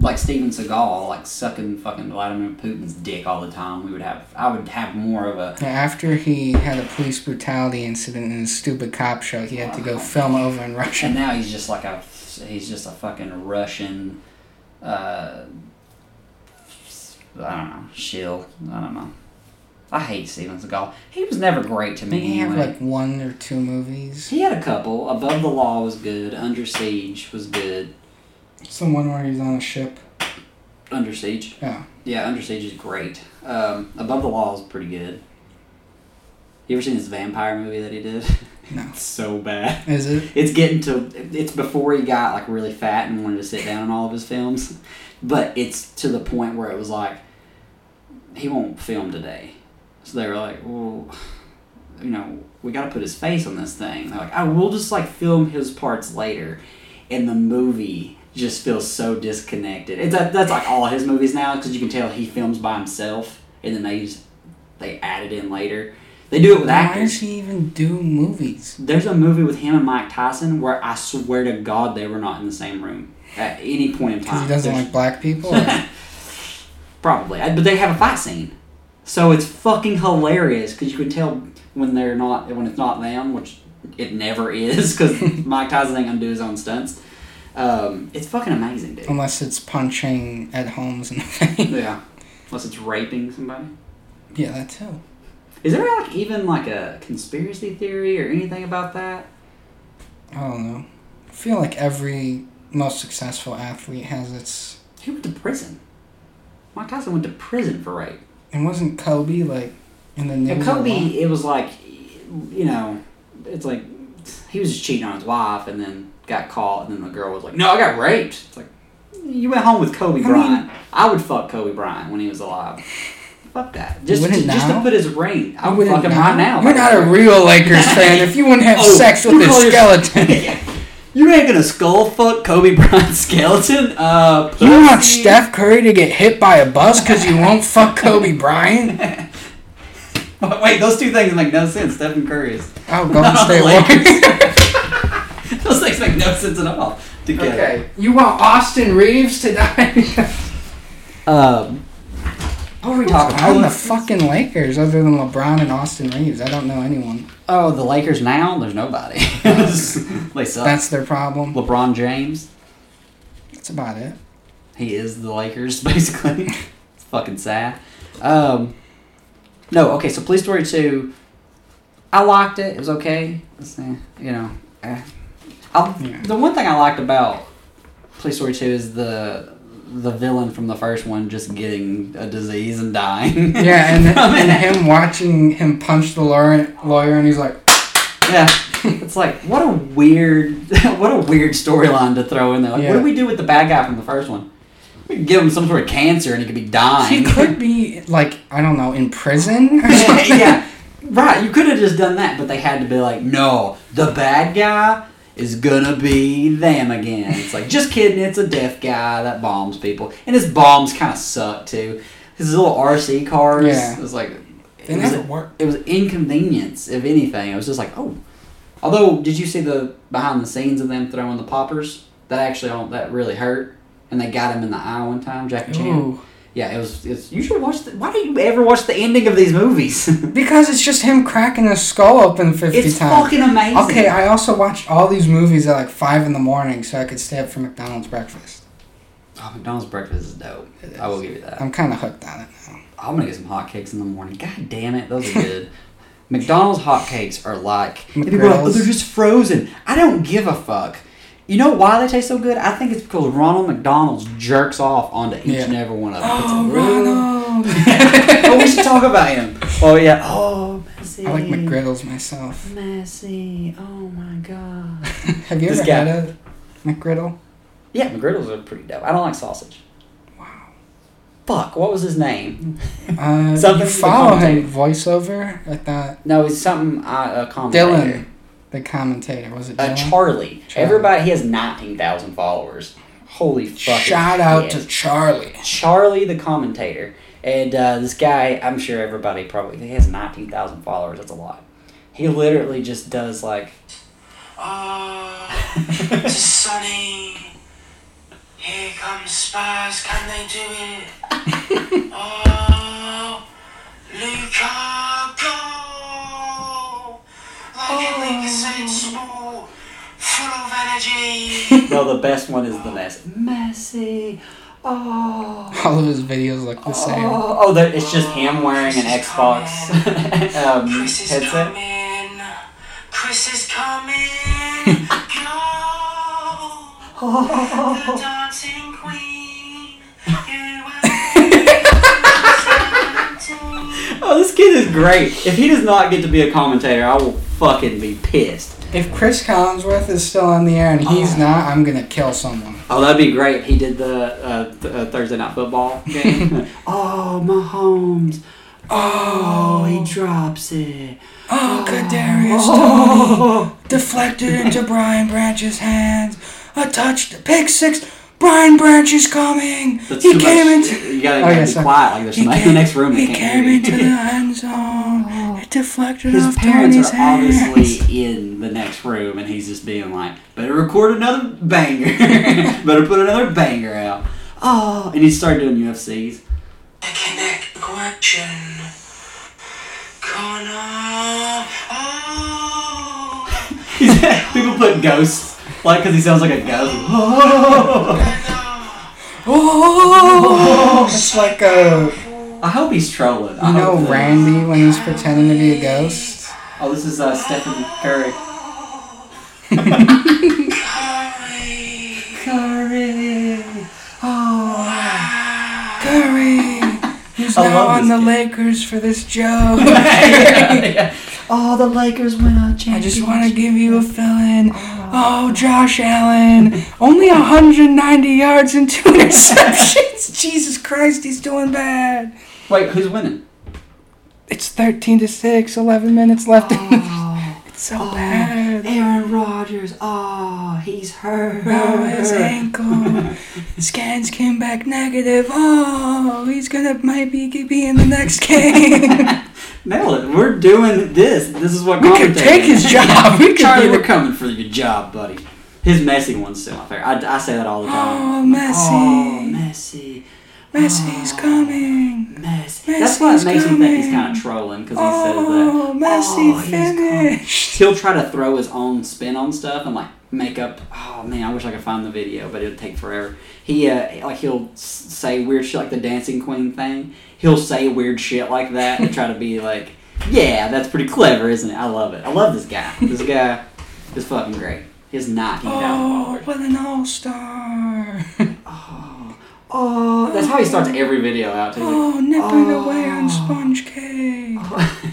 [SPEAKER 1] like Steven Seagal, like sucking fucking Vladimir Putin's dick all the time, we would have I would have more of a
[SPEAKER 2] After he had a police brutality incident in his stupid cop show, he had to go film over in Russia.
[SPEAKER 1] and now he's just like a he's just a fucking Russian uh I don't know, shill. I don't know. I hate Steven Seagal. He was never great to me.
[SPEAKER 2] He
[SPEAKER 1] anyway.
[SPEAKER 2] like one or two movies?
[SPEAKER 1] He had a couple. Above the Law was good. Under Siege was good.
[SPEAKER 2] It's the one where he's on a ship.
[SPEAKER 1] Under Siege.
[SPEAKER 2] Yeah.
[SPEAKER 1] Yeah, Under Siege is great. Um, Above the Law is pretty good. You ever seen this vampire movie that he did?
[SPEAKER 2] No.
[SPEAKER 1] it's so bad.
[SPEAKER 2] Is it?
[SPEAKER 1] It's getting to. It's before he got like really fat and wanted to sit down in all of his films, but it's to the point where it was like he won't film today. So they were like, well, you know, we got to put his face on this thing. They're like, I will just like film his parts later, and the movie just feels so disconnected. It's that, that's like all his movies now because you can tell he films by himself, and then they just, they add it in later. They do it with
[SPEAKER 2] Why
[SPEAKER 1] actors.
[SPEAKER 2] does he even do movies?
[SPEAKER 1] There's a movie with him and Mike Tyson where I swear to God they were not in the same room at any point in
[SPEAKER 2] Because
[SPEAKER 1] time.
[SPEAKER 2] he doesn't
[SPEAKER 1] There's-
[SPEAKER 2] like black people?
[SPEAKER 1] Probably, I- but they have a fight scene, so it's fucking hilarious because you can tell when they're not when it's not them, which it never is because Mike Tyson ain't gonna do his own stunts. Um, it's fucking amazing, dude.
[SPEAKER 2] Unless it's punching Ed Holmes in the face.
[SPEAKER 1] Yeah, unless it's raping somebody.
[SPEAKER 2] yeah, that too.
[SPEAKER 1] Is there like even like a conspiracy theory or anything about that?
[SPEAKER 2] I don't know. I feel like every most successful athlete has its.
[SPEAKER 1] He went to prison. Mike Tyson went to prison for rape.
[SPEAKER 2] And wasn't Kobe like in the news?
[SPEAKER 1] And Kobe, it was like, you know, it's like he was just cheating on his wife, and then got caught, and then the girl was like, "No, I got raped." It's like you went home with Kobe
[SPEAKER 2] I
[SPEAKER 1] Bryant. I would fuck Kobe Bryant when he was alive. Fuck that. Just,
[SPEAKER 2] wouldn't
[SPEAKER 1] just, to put his ring. I would fuck him right now.
[SPEAKER 2] You're not a real Lakers fan if you wouldn't have
[SPEAKER 1] Oh,
[SPEAKER 2] sex with his skeleton.
[SPEAKER 1] You ain't gonna skull fuck Kobe Bryant's skeleton? Uh,
[SPEAKER 2] You want. Steph Curry to get hit by a bus because you won't fuck Kobe Bryant?
[SPEAKER 1] Wait, those two things make no sense. Stephen Curry is.
[SPEAKER 2] Oh, Golden State
[SPEAKER 1] Lakers.
[SPEAKER 2] Warriors.
[SPEAKER 1] Those things make no sense at all. Together.
[SPEAKER 2] okay, you want Austin Reaves to die?
[SPEAKER 1] Um, what were we talking about?
[SPEAKER 2] I'm the fucking Lakers, other than LeBron and Austin Reaves. I don't know anyone.
[SPEAKER 1] Oh, the Lakers now? There's nobody. they suck.
[SPEAKER 2] That's their problem.
[SPEAKER 1] LeBron James.
[SPEAKER 2] That's about it.
[SPEAKER 1] He is the Lakers, basically. it's fucking sad. Um, no, okay, so Police Story 2, I liked it. It was okay. It's, eh, you know, eh.
[SPEAKER 2] Yeah.
[SPEAKER 1] The one thing I liked about Police Story 2 is the the villain from the first one just getting a disease and dying.
[SPEAKER 2] Yeah, and, and him watching him punch the lawyer, lawyer and he's like,
[SPEAKER 1] Yeah, it's like what a weird, what a weird storyline to throw in there. Like,
[SPEAKER 2] Yeah.
[SPEAKER 1] what do we do with the bad guy from the first one? We could give him some sort of cancer and he could be dying.
[SPEAKER 2] he could be, like, I don't know, in prison or something.
[SPEAKER 1] yeah, right. You could have just done that, but they had to be like, no, the bad guy is gonna be them again. It's like, just kidding. It's a deaf guy that bombs people, and his bombs kind of suck too. His little RC cars.
[SPEAKER 2] Yeah.
[SPEAKER 1] It was like,
[SPEAKER 2] They
[SPEAKER 1] it was,
[SPEAKER 2] never work.
[SPEAKER 1] it was inconvenience, if anything. It was just like, oh. Although, did you see the behind the scenes of them throwing the poppers? That actually, that really hurt. And they got him in the eye one time, Jackie Chan.
[SPEAKER 2] Ooh.
[SPEAKER 1] Yeah, it was. It's, you should watch. The, why don't you ever watch the ending of these movies?
[SPEAKER 2] Because it's just him cracking his skull open 50
[SPEAKER 1] it's
[SPEAKER 2] times.
[SPEAKER 1] fucking amazing.
[SPEAKER 2] Okay, I also watched all these movies at like 5 in the morning so I could stay up for McDonald's breakfast.
[SPEAKER 1] Oh, McDonald's breakfast is dope.
[SPEAKER 2] It
[SPEAKER 1] I will give you that.
[SPEAKER 2] I'm kind of hooked on it now.
[SPEAKER 1] I'm gonna get some hotcakes in the morning. God damn it, those are good. McDonald's hotcakes are like people are like, oh, they're just frozen. I don't give a fuck. You know why they taste so good? I think it's because Ronald McDonald's jerks off onto each
[SPEAKER 2] Yeah.
[SPEAKER 1] and every one of them.
[SPEAKER 2] Oh,
[SPEAKER 1] It's like, really?
[SPEAKER 2] Ronald!
[SPEAKER 1] oh, we should talk about him. Oh yeah. Oh, Messi.
[SPEAKER 2] I like McGriddles myself.
[SPEAKER 1] Messy. Oh my god.
[SPEAKER 2] Have you
[SPEAKER 1] This
[SPEAKER 2] ever
[SPEAKER 1] guy-
[SPEAKER 2] had a McGriddle?
[SPEAKER 1] Yeah, McGriddles are pretty dope. I don't like sausage.
[SPEAKER 2] Wow.
[SPEAKER 1] Fuck, what was his name?
[SPEAKER 2] Uh,
[SPEAKER 1] Something
[SPEAKER 2] you
[SPEAKER 1] to
[SPEAKER 2] follow him voiceover? I thought
[SPEAKER 1] No, it's something uh, a commentator.
[SPEAKER 2] Dylan. The commentator was it?
[SPEAKER 1] Uh, Charlie.
[SPEAKER 2] Charlie.
[SPEAKER 1] Everybody he has nineteen thousand followers. Holy fucking
[SPEAKER 2] Shout out to Charlie.
[SPEAKER 1] Charlie the commentator. And uh, this guy, I'm sure everybody probably he has nineteen thousand followers. That's a lot. He literally just does like
[SPEAKER 4] Oh, it's sunny. Here comes Spurs. Can they do it? Oh, Luca, go! Like a Luca full of energy.
[SPEAKER 1] well, the best one is the Messi. Messi. Oh.
[SPEAKER 2] All of his videos look the same.
[SPEAKER 1] Oh, oh that, it's just him wearing an Xbox um,
[SPEAKER 4] Chris is
[SPEAKER 1] headset.
[SPEAKER 4] coming. Chris is coming. Go! The dancing queen.
[SPEAKER 1] Oh, this kid is great. If he does not get to be a commentator, I will fucking be pissed.
[SPEAKER 2] If Cris Collinsworth is still on the air and he's not, I'm gonna kill someone.
[SPEAKER 1] Oh, that'd be great. He did the uh, th- uh, Thursday night football game. oh, Mahomes. Oh, he drops it.
[SPEAKER 2] Oh, Kadarius
[SPEAKER 1] Oh.
[SPEAKER 2] Toney deflected into Brian Branch's hands. A touch, to pick six. Brian Branch is coming.
[SPEAKER 1] That's
[SPEAKER 2] he
[SPEAKER 1] too
[SPEAKER 2] came
[SPEAKER 1] much.
[SPEAKER 2] into.
[SPEAKER 1] You gotta,
[SPEAKER 2] Oh,
[SPEAKER 1] you gotta
[SPEAKER 2] yeah,
[SPEAKER 1] be
[SPEAKER 2] sorry.
[SPEAKER 1] quiet. Like there's
[SPEAKER 2] He
[SPEAKER 1] somebody in
[SPEAKER 2] came-
[SPEAKER 1] the next room.
[SPEAKER 2] He came into the end zone. It deflected
[SPEAKER 1] His
[SPEAKER 2] off
[SPEAKER 1] parents
[SPEAKER 2] Toney's
[SPEAKER 1] are
[SPEAKER 2] hands.
[SPEAKER 1] obviously in the next room, and he's just being like, "Better record another banger. Better put another banger out." Oh, and he started doing UFCs.
[SPEAKER 4] The connect question. Connor. Oh.
[SPEAKER 1] He's, people put ghosts, like, because he sounds like a ghost. Oh.
[SPEAKER 2] Oh, it's like a.
[SPEAKER 1] I hope he's trolling. I
[SPEAKER 2] You know
[SPEAKER 1] hope that-
[SPEAKER 2] Randy when he's pretending to be a ghost?
[SPEAKER 1] Oh, this is uh, Stephen Curry.
[SPEAKER 4] Curry.
[SPEAKER 1] Curry. Oh.
[SPEAKER 2] Curry, He's
[SPEAKER 1] I
[SPEAKER 2] now on the
[SPEAKER 1] kid.
[SPEAKER 2] Lakers for this joke.
[SPEAKER 1] Oh, the Lakers win a
[SPEAKER 2] I
[SPEAKER 1] championship.
[SPEAKER 2] I just want to give you a fill-in. Oh, Oh, Josh Allen, only 190 yards and two interceptions. Jesus Christ, he's doing bad.
[SPEAKER 1] Wait, who's winning?
[SPEAKER 2] It's 13 to 6, 11 minutes left.
[SPEAKER 1] Oh,
[SPEAKER 2] it's so oh. bad.
[SPEAKER 1] Aaron Rodgers. Oh, he's hurt.
[SPEAKER 2] Oh, his ankle. Scans came back negative. Oh, he's gonna might be be in the next game.
[SPEAKER 1] It. We're doing this. This is what
[SPEAKER 2] we could
[SPEAKER 1] commentating
[SPEAKER 2] take his
[SPEAKER 1] is.
[SPEAKER 2] job. We could
[SPEAKER 1] Charlie, we're coming for your job, buddy. His messy one's still not fair. I, I say that all the time.
[SPEAKER 2] Oh, messy.
[SPEAKER 1] Oh, Messi.
[SPEAKER 2] Messi's
[SPEAKER 1] Oh,
[SPEAKER 2] coming.
[SPEAKER 1] Messi. That's why it
[SPEAKER 2] Messi's
[SPEAKER 1] makes me think he's kind of trolling because he says that.
[SPEAKER 2] Oh, Messi
[SPEAKER 1] Oh, coming.
[SPEAKER 2] finished.
[SPEAKER 1] He'll try to throw his own spin on stuff and like make up. Oh man, I wish I could find the video, but it'd take forever. He uh, like he'll say weird shit like the dancing queen thing. He'll say weird shit like that and try to be like, yeah, that's pretty clever, isn't it? I love it. I love this guy. This guy is fucking great. He has nineteen thousand
[SPEAKER 2] Oh, what an all-star.
[SPEAKER 1] Oh, oh, that's how he starts every video out. Too.
[SPEAKER 2] Oh,
[SPEAKER 1] like,
[SPEAKER 2] nipping
[SPEAKER 1] Oh.
[SPEAKER 2] away on sponge cake.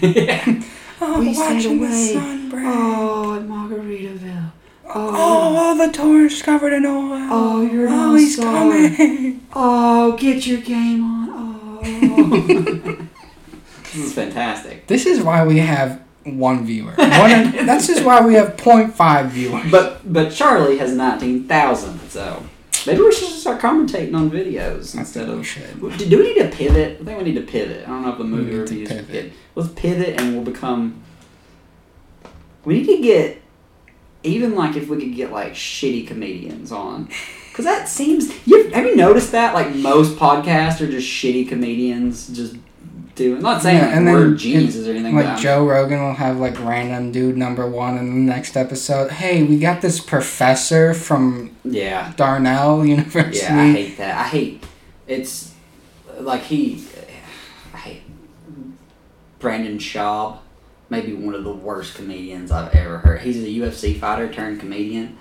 [SPEAKER 1] yeah.
[SPEAKER 2] Oh,
[SPEAKER 1] We
[SPEAKER 2] watching the sun break.
[SPEAKER 1] Oh, at Margaritaville.
[SPEAKER 2] Oh,
[SPEAKER 1] Oh,
[SPEAKER 2] all the tours covered in oil.
[SPEAKER 1] Oh, you're an
[SPEAKER 2] Oh, he's
[SPEAKER 1] all-star.
[SPEAKER 2] coming.
[SPEAKER 1] oh, get your game on. Oh. this is fantastic.
[SPEAKER 2] This is why we have one viewer. One, that's just why we have 0.5 viewers.
[SPEAKER 1] But but Charlie has nineteen thousand, so maybe we should just start commentating on videos instead
[SPEAKER 2] we
[SPEAKER 1] of.
[SPEAKER 2] should.
[SPEAKER 1] Do do we need to pivot? I think we need to pivot. I don't know if the movie reviews.
[SPEAKER 2] pivot.
[SPEAKER 1] Get, let's pivot and we'll become. We need to get, even like if we could get like shitty comedians on, because that seems. You have you noticed that like most podcasts are just shitty comedians just doing. Not saying
[SPEAKER 2] Yeah,
[SPEAKER 1] like
[SPEAKER 2] and
[SPEAKER 1] we're geniuses or anything.
[SPEAKER 2] Like
[SPEAKER 1] I'm-
[SPEAKER 2] Joe Rogan will have like random dude number one in the next episode. Hey, we got this professor from
[SPEAKER 1] Yeah.
[SPEAKER 2] Darnell University.
[SPEAKER 1] Yeah, I hate that. I hate it's like he. I hate Brandon Schaub, maybe one of the worst comedians I've ever heard. He's a UFC fighter turned comedian.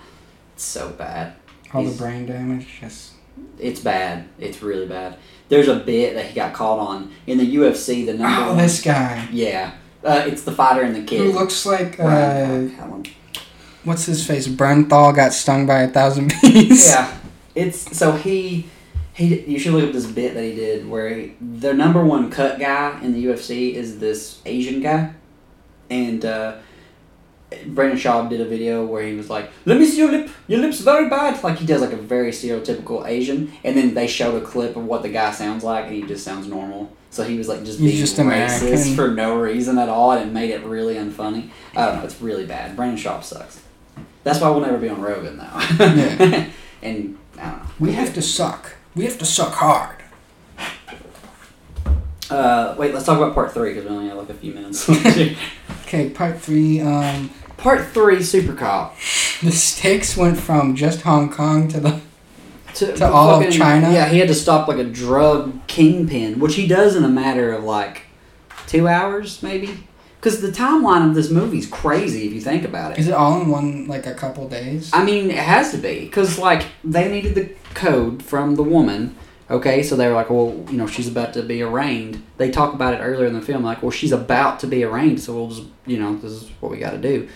[SPEAKER 1] It's so bad.
[SPEAKER 2] All the brain damage. yes.
[SPEAKER 1] It's bad. It's really bad. There's a bit that he got caught on in the UFC. The number
[SPEAKER 2] oh,
[SPEAKER 1] one.
[SPEAKER 2] this guy
[SPEAKER 1] Yeah, uh, it's the fighter and the kid.
[SPEAKER 2] who looks like uh, what's his face? Bernthal got stung by a thousand bees.
[SPEAKER 1] Yeah, it's so he he. You should look up this bit that he did where he, the number one cut guy in the UFC is this Asian guy, and uh, Brandon Schaub did a video where he was like, "Let me see your lip. Your lips very bad." Like he does like a very stereotypical Asian, and then they showed a clip of what the guy sounds like, and he just sounds normal. So he was like just
[SPEAKER 2] He's
[SPEAKER 1] being
[SPEAKER 2] just
[SPEAKER 1] racist
[SPEAKER 2] American.
[SPEAKER 1] for no reason at all, and it made it really unfunny. I don't know. It's really bad. Brandon Schaub sucks. That's why we'll never be on Rogan though.
[SPEAKER 2] Yeah.
[SPEAKER 1] and I don't know.
[SPEAKER 2] We have to suck. We have to suck hard.
[SPEAKER 1] Uh, wait, let's talk about part three because we only have like a few minutes.
[SPEAKER 2] Okay, part three. Um,
[SPEAKER 1] part three, Super Cop.
[SPEAKER 2] the stakes went from just Hong Kong to the
[SPEAKER 1] To,
[SPEAKER 2] To all of China?
[SPEAKER 1] Yeah, he had to stop like a drug kingpin, which he does in a matter of like two hours, maybe. Because the timeline of this movie's crazy if you think about it.
[SPEAKER 2] Is it all in one like a couple days?
[SPEAKER 1] I mean, it has to be because like they needed the code from the woman. Okay, so they were like, well, you know, she's about to be arraigned. They talk about it earlier in the film, like, well, she's about to be arraigned, so we'll just, you know, this is what we got to do.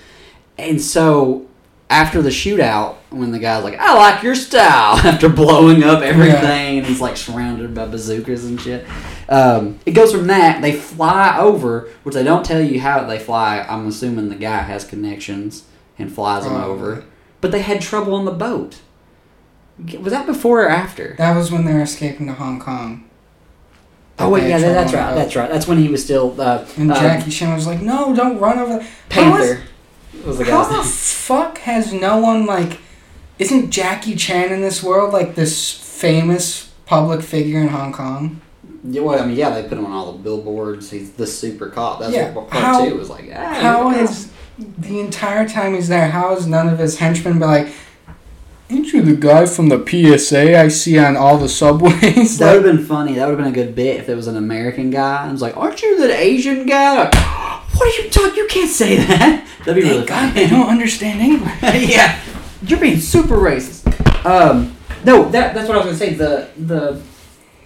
[SPEAKER 1] And so after the shootout, when the guy's like, I like your style, after blowing up everything, and he's like surrounded by bazookas and shit. Um, it goes from that, they fly over, which they don't tell you how they fly. I'm assuming the guy has connections and flies them over. But they had trouble on the boat. Was that before or after?
[SPEAKER 2] That was when they were escaping to Hong Kong.
[SPEAKER 1] Oh wait, yeah, that's right. That's right. That's when he was still uh,
[SPEAKER 2] And
[SPEAKER 1] uh,
[SPEAKER 2] Jackie Chan was like, "No, don't run over." the How is-
[SPEAKER 1] Panther. Was the
[SPEAKER 2] How the fuck has no one like? Isn't Jackie Chan in this world like this famous public figure in Hong Kong?
[SPEAKER 1] Yeah, well, I mean, yeah, they put him on all the billboards. He's the super cop. That's
[SPEAKER 2] Yeah,
[SPEAKER 1] what part
[SPEAKER 2] how-
[SPEAKER 1] two was like. Ah,
[SPEAKER 2] How
[SPEAKER 1] you're the
[SPEAKER 2] entire time he's there? How is none of his henchmen be like? Ain't you the guy from the PSA I see on all the subways?
[SPEAKER 1] That would have been funny. That would have been a good bit if it was an American guy. and was like, "Aren't you the Asian guy?" What are you talking? You can't say that. That'd be really
[SPEAKER 2] Thank God
[SPEAKER 1] funny.
[SPEAKER 2] they don't understand English.
[SPEAKER 1] yeah, you're being super racist. Um, no, that that's what I was gonna say. The the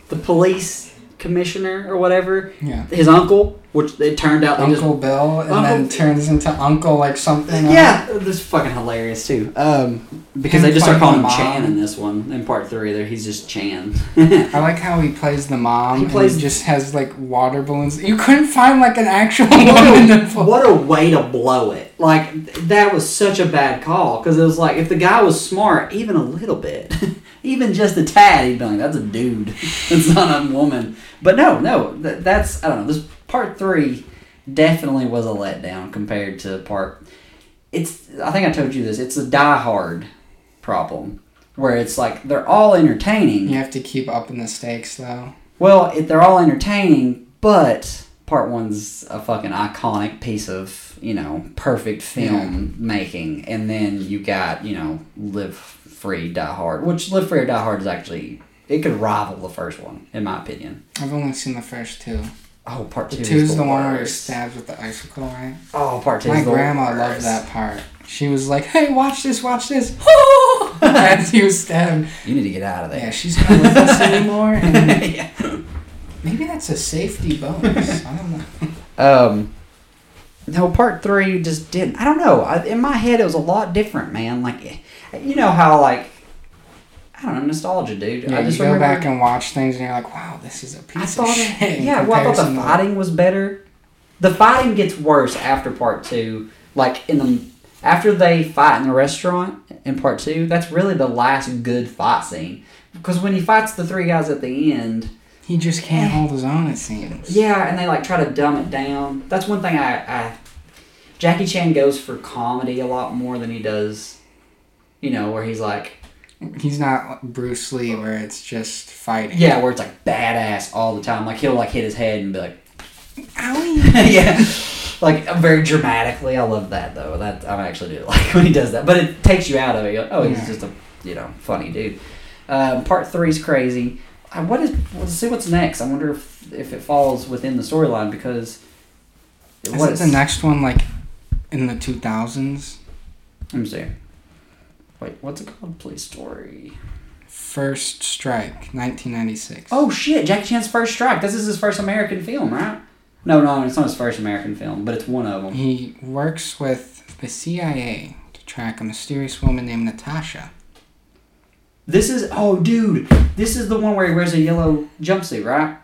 [SPEAKER 1] the police commissioner or whatever,
[SPEAKER 2] Yeah.
[SPEAKER 1] his uncle, which it turned out they just
[SPEAKER 2] Uncle Bill, and then turns into Uncle like something.
[SPEAKER 1] Yeah, this is fucking hilarious too. Um, because
[SPEAKER 2] Him
[SPEAKER 1] they just start calling him
[SPEAKER 2] mom.
[SPEAKER 1] Chan in this one. In part three, there he's just Chan.
[SPEAKER 2] I like how he plays the mom.
[SPEAKER 1] He plays-
[SPEAKER 2] just has like water balloons. You couldn't find like an actual
[SPEAKER 1] what,
[SPEAKER 2] woman.
[SPEAKER 1] a, what a way to blow it! Like that was such a bad call because it was like if the guy was smart, even a little bit, even just a tad, he'd be like, "That's a dude. That's not a woman." But no, no, that, that's I don't know. This part three definitely was a letdown compared to part. It's I think I told you this. It's a Die Hard problem where it's like they're all entertaining.
[SPEAKER 2] You have to keep upping the stakes though.
[SPEAKER 1] Well, it, they're all entertaining, but part one's a fucking iconic piece of you know perfect film making, and then you got you know Live Free, Die Hard, which Live Free or Die Hard is actually it could rival the first one in my opinion.
[SPEAKER 2] I've only seen the first two.
[SPEAKER 1] Oh, part two.
[SPEAKER 2] The two's the one where
[SPEAKER 1] worst.
[SPEAKER 2] stabbed with the icicle, right?
[SPEAKER 1] Oh, part two.
[SPEAKER 2] My
[SPEAKER 1] the
[SPEAKER 2] grandma
[SPEAKER 1] worst.
[SPEAKER 2] loved that part. She was like, "Hey, watch this, watch this!" As he was stabbed.
[SPEAKER 1] You need to get out of there.
[SPEAKER 2] Yeah, she's not with us anymore, and
[SPEAKER 1] yeah.
[SPEAKER 2] maybe that's a safety bonus. I don't know.
[SPEAKER 1] Um, no, part three just didn't. I don't know. I, in my head, it was a lot different, man. Like, you know how like I don't know nostalgia, dude.
[SPEAKER 2] Yeah,
[SPEAKER 1] I just
[SPEAKER 2] you go back and watch things, and you're like, "Wow, this is a piece
[SPEAKER 1] thought,
[SPEAKER 2] of shit."
[SPEAKER 1] yeah, well, I thought the fighting was better. The fighting gets worse after part two. Like in the after they fight in the restaurant in part two, that's really the last good fight scene. Because when he fights the three guys at the end,
[SPEAKER 2] He just can't eh. hold his own. It seems.
[SPEAKER 1] Yeah, and they like try to dumb it down. That's one thing I, I Jackie Chan goes for comedy a lot more than he does, you know, where he's like,
[SPEAKER 2] He's not Bruce Lee, where it's just fighting.
[SPEAKER 1] yeah, where it's like badass all the time. Like he'll like hit his head and be like,
[SPEAKER 2] Owie.
[SPEAKER 1] yeah, like very dramatically. I love that though. That I actually do like when he does that, but it takes you out of it. You're like, oh, he's
[SPEAKER 2] Yeah.
[SPEAKER 1] just a you know funny dude. Um, part is crazy. Uh, what is? Let's see what's next. I wonder if if it falls within the storyline because.
[SPEAKER 2] Isn't the next one like in the two thousands?
[SPEAKER 1] Let me see. Wait, what's it called? Police Story.
[SPEAKER 2] First Strike, nineteen ninety six.
[SPEAKER 1] Oh shit! Jackie Chan's first strike. This is his first American film, right? No, no, it's not his first American film, but it's one of them.
[SPEAKER 2] He works with the CIA to track a mysterious woman named Natasha.
[SPEAKER 1] This is oh, dude, this is the one where he wears a yellow jumpsuit, right?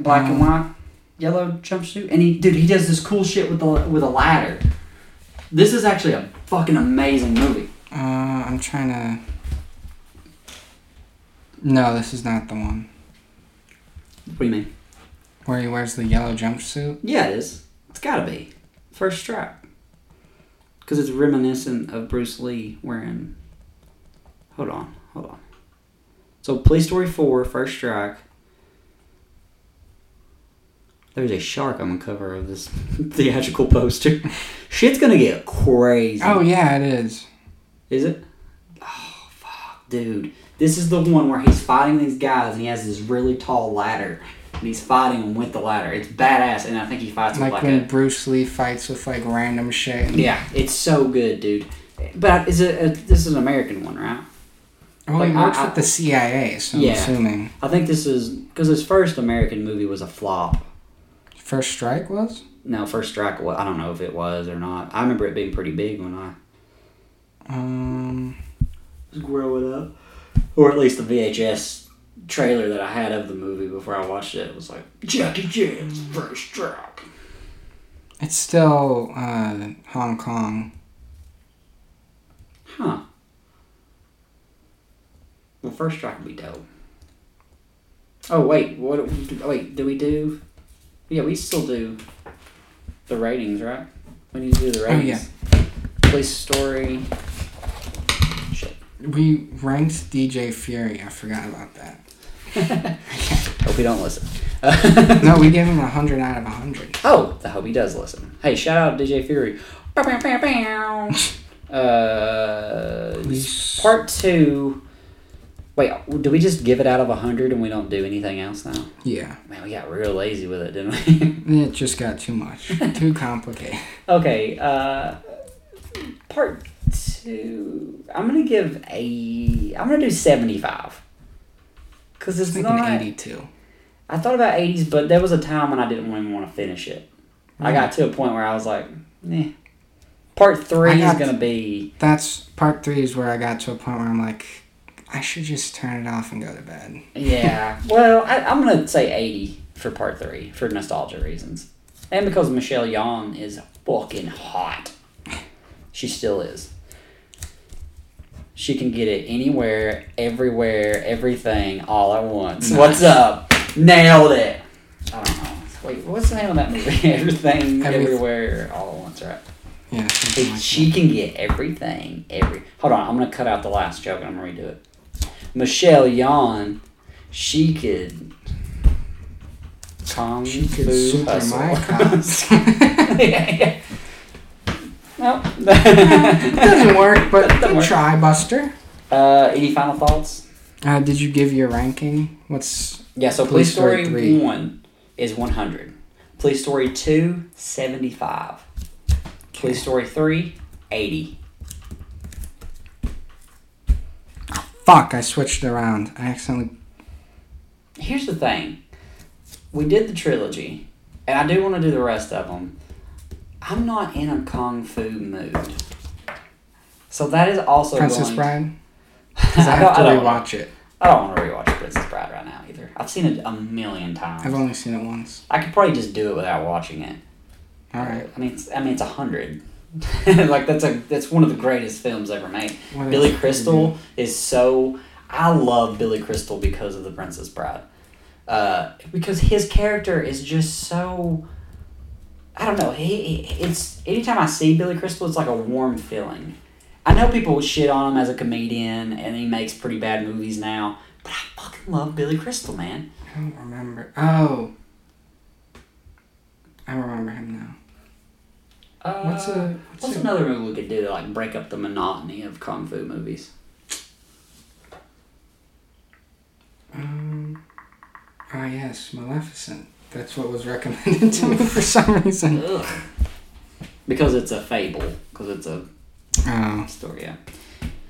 [SPEAKER 1] Black and
[SPEAKER 2] Um,
[SPEAKER 1] white, yellow jumpsuit, and he, dude, he does this cool shit with the with a ladder. This is actually a fucking amazing movie.
[SPEAKER 2] Uh, I'm trying to. No, this is not the one.
[SPEAKER 1] What do you mean?
[SPEAKER 2] Where he wears the yellow jumpsuit.
[SPEAKER 1] Yeah, it is. It's gotta be. First Strike. Because it's reminiscent of Bruce Lee wearing. Hold on, hold on. So, Police Story 4, First Strike. There's a shark on the cover of this theatrical poster. Shit's gonna get crazy.
[SPEAKER 2] Oh yeah, it is.
[SPEAKER 1] Is it? Oh, fuck. Dude. This is the one where he's fighting these guys and he has this really tall ladder. And he's fighting them with the ladder. It's badass, and I think he fights
[SPEAKER 2] Like
[SPEAKER 1] with like
[SPEAKER 2] when
[SPEAKER 1] a.
[SPEAKER 2] Bruce Lee fights with like random shit.
[SPEAKER 1] Yeah, it's so good, dude. But is it? A, this is an American one, right?
[SPEAKER 2] Well, he
[SPEAKER 1] Like, I-
[SPEAKER 2] works
[SPEAKER 1] I-
[SPEAKER 2] with the CIA, so
[SPEAKER 1] Yeah.
[SPEAKER 2] I'm assuming.
[SPEAKER 1] I think this is because his first American movie was a flop.
[SPEAKER 2] First Strike was?
[SPEAKER 1] No, First Strike. wa- I don't know if it was or not. I remember it being pretty big when I
[SPEAKER 2] Um,
[SPEAKER 1] growing up, or at least the VHS trailer that I had of the movie before I watched it was like Jackie Chan's First Strike.
[SPEAKER 2] it's still uh, Hong Kong.
[SPEAKER 1] Huh. Well, First Strike would be dope. Oh wait, what? Wait, do we do? Yeah, we still do the ratings, right? We need to do the
[SPEAKER 2] Oh,
[SPEAKER 1] ratings. Police Story.
[SPEAKER 2] We ranked DJ Fury. I forgot about that.
[SPEAKER 1] Hope he don't listen.
[SPEAKER 2] No, we gave him a hundred out of a hundred.
[SPEAKER 1] Oh, I hope he does listen. Hey, shout out DJ Fury. Uh, part two. Wait, do we just give it out of a hundred and we don't do anything else now?
[SPEAKER 2] Yeah,
[SPEAKER 1] Man, we got real lazy with it, didn't we?
[SPEAKER 2] it just got too much, too complicated.
[SPEAKER 1] okay, uh, part two. I'm gonna give a. I'm gonna do seventy-five. Cause
[SPEAKER 2] I
[SPEAKER 1] it's
[SPEAKER 2] thinking
[SPEAKER 1] not.
[SPEAKER 2] eighty-two.
[SPEAKER 1] I thought about 80s, but there was a time when I didn't even want to finish it. I got to a point where I was like, eh. Part three is going to be.
[SPEAKER 2] That's part three is where I got to a point where I'm like, I should just turn it off and go to bed.
[SPEAKER 1] Yeah. well, I, I'm going to say 80 for part three for nostalgia reasons. And because Michelle Yeoh is fucking hot. She still is. She can get it anywhere, everywhere, everything, all at once.
[SPEAKER 2] Nice.
[SPEAKER 1] What's up? Nailed it. I don't know. Wait, what's the name of that movie? Everything,
[SPEAKER 2] Every-
[SPEAKER 1] everywhere, all at once, right?
[SPEAKER 2] Yeah, like
[SPEAKER 1] she can get everything, every. Hold on, I'm gonna cut out the last joke and I'm gonna redo it. Michelle Yeoh, she could. Kung
[SPEAKER 2] that. She could super
[SPEAKER 1] hustle.
[SPEAKER 2] my cops.
[SPEAKER 1] yeah, yeah. it
[SPEAKER 2] Doesn't work, but
[SPEAKER 1] Doesn't work.
[SPEAKER 2] try, Buster.
[SPEAKER 1] Uh, any final thoughts?
[SPEAKER 2] Uh, did you give your ranking? What's
[SPEAKER 1] Yeah, so
[SPEAKER 2] Police Story
[SPEAKER 1] Story,
[SPEAKER 2] three.
[SPEAKER 1] 1 is 100. Police Story 2, 75. Police Story 3, 80.
[SPEAKER 2] fuck? I switched around. I accidentally.
[SPEAKER 1] Here's the thing. We did the trilogy, and I do want to do the rest of them. I'm not in a kung fu mood. So that is also
[SPEAKER 2] Princess
[SPEAKER 1] going
[SPEAKER 2] Bride? Because I
[SPEAKER 1] I
[SPEAKER 2] have to rewatch it.
[SPEAKER 1] I don't want to rewatch Princess Bride right now either. I've seen it a million times.
[SPEAKER 2] I've only seen it once.
[SPEAKER 1] I could probably just do it without watching it.
[SPEAKER 2] Alright.
[SPEAKER 1] I mean, it's, I mean, it's a hundred. like that's a that's one of the greatest films ever made.
[SPEAKER 2] What is
[SPEAKER 1] Billy
[SPEAKER 2] it?
[SPEAKER 1] Crystal is so. I love Billy Crystal because of The Princess Bride. Uh, because his character is just so. I don't know. He, he it's anytime I see Billy Crystal, it's like a warm feeling. I know people would shit on him as a comedian, and he makes pretty bad movies now. But I fucking love Billy Crystal, man.
[SPEAKER 2] I don't remember. Oh. I remember him now.
[SPEAKER 1] Uh,
[SPEAKER 2] What's a. What's,
[SPEAKER 1] What's
[SPEAKER 2] a,
[SPEAKER 1] another movie we could do to like break up the monotony of kung fu movies?
[SPEAKER 2] Um. Ah, yes, Maleficent. That's what was recommended to me for some reason.
[SPEAKER 1] Ugh. Because it's a fable. Because it's a
[SPEAKER 2] Oh.
[SPEAKER 1] story. Yeah.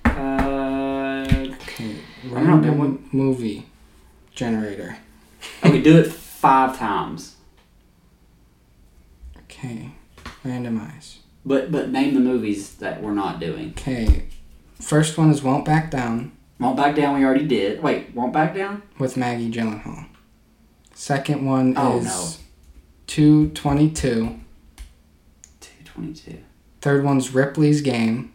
[SPEAKER 1] Uh,
[SPEAKER 2] Okay.
[SPEAKER 1] I don't know,
[SPEAKER 2] Random
[SPEAKER 1] what-
[SPEAKER 2] movie generator.
[SPEAKER 1] okay, do it five times.
[SPEAKER 2] Okay. Randomize.
[SPEAKER 1] But but name the movies that we're not doing.
[SPEAKER 2] Okay. First one is Won't Back Down
[SPEAKER 1] Won't back down. We already did. Wait, won't back down.
[SPEAKER 2] with Maggie Gyllenhaal. Second one
[SPEAKER 1] Oh,
[SPEAKER 2] is
[SPEAKER 1] no.
[SPEAKER 2] 222.
[SPEAKER 1] Two twenty two.
[SPEAKER 2] Third one's Ripley's Game.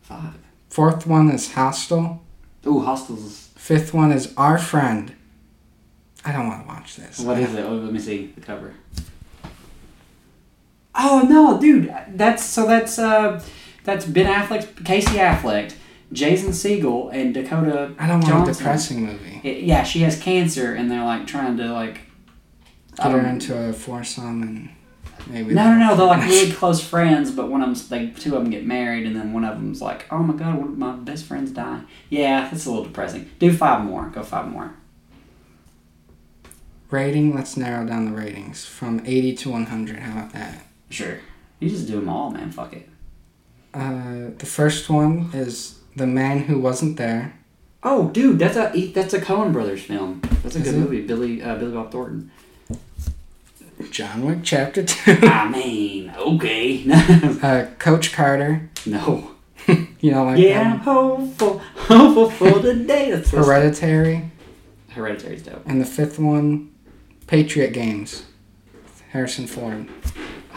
[SPEAKER 1] Five.
[SPEAKER 2] Fourth one is Hostel.
[SPEAKER 1] Ooh, Hostels.
[SPEAKER 2] Fifth one is Our Friend. I don't want to watch this.
[SPEAKER 1] What is it? Oh, let me see the cover. Oh no, dude, that's so that's uh that's Ben Affleck, Casey Affleck, Jason Segel, and Dakota.
[SPEAKER 2] I don't want
[SPEAKER 1] Johnson.
[SPEAKER 2] a depressing movie.
[SPEAKER 1] It- yeah, she has cancer, and they're like trying to like.
[SPEAKER 2] Get her into a foursome and maybe.
[SPEAKER 1] No, no, no. They're like really close friends, but one of them's like two of them get married, and then one of them's like, "Oh my god, one of my best friends die." Yeah, that's a little depressing. Do five more. Go five more.
[SPEAKER 2] Rating. Let's narrow down the ratings from 80 to 100. How about that?
[SPEAKER 1] Sure. You just do them all, man. Fuck it.
[SPEAKER 2] Uh, the first one is The Man Who Wasn't There.
[SPEAKER 1] Oh, dude, that's a that's a Coen Brothers film. That's a
[SPEAKER 2] Is
[SPEAKER 1] good
[SPEAKER 2] it?
[SPEAKER 1] movie. Billy uh, Billy Bob Thornton.
[SPEAKER 2] John Wick Chapter 2.
[SPEAKER 1] I mean, okay.
[SPEAKER 2] uh, Coach Carter.
[SPEAKER 1] no.
[SPEAKER 2] You know, like
[SPEAKER 1] Yeah, I'm hopeful, hopeful for the day. That's-
[SPEAKER 2] Hereditary.
[SPEAKER 1] Hereditary's dope.
[SPEAKER 2] And the fifth one, Patriot Games. Harrison Ford.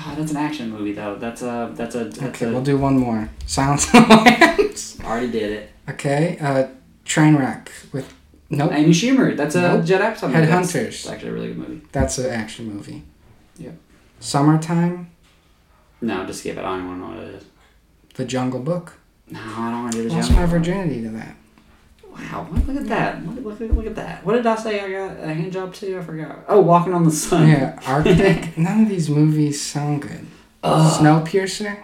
[SPEAKER 1] Oh, that's an action movie though. That's a that's a that's
[SPEAKER 2] Okay,
[SPEAKER 1] a,
[SPEAKER 2] we'll do one more. Silence of the Lambs.
[SPEAKER 1] already did it.
[SPEAKER 2] Okay, uh, Trainwreck with. Nope,
[SPEAKER 1] Amy Schumer. That's a
[SPEAKER 2] Nope.
[SPEAKER 1] Judd Apatow
[SPEAKER 2] Headhunters.
[SPEAKER 1] It's actually a really good movie.
[SPEAKER 2] that's an action movie.
[SPEAKER 1] Yeah.
[SPEAKER 2] Summertime,
[SPEAKER 1] No, just skip it. I don't want to know what it is.
[SPEAKER 2] The Jungle Book.
[SPEAKER 1] No, I don't want to do the
[SPEAKER 2] Lost my virginity to that.
[SPEAKER 1] Wow, look at that. Look, look, look at that. What did I say I got a hand job to? I forgot. Oh, Walking on the Sun.
[SPEAKER 2] Yeah, Arctic. None of these movies sound good.
[SPEAKER 1] Ugh.
[SPEAKER 2] Snowpiercer.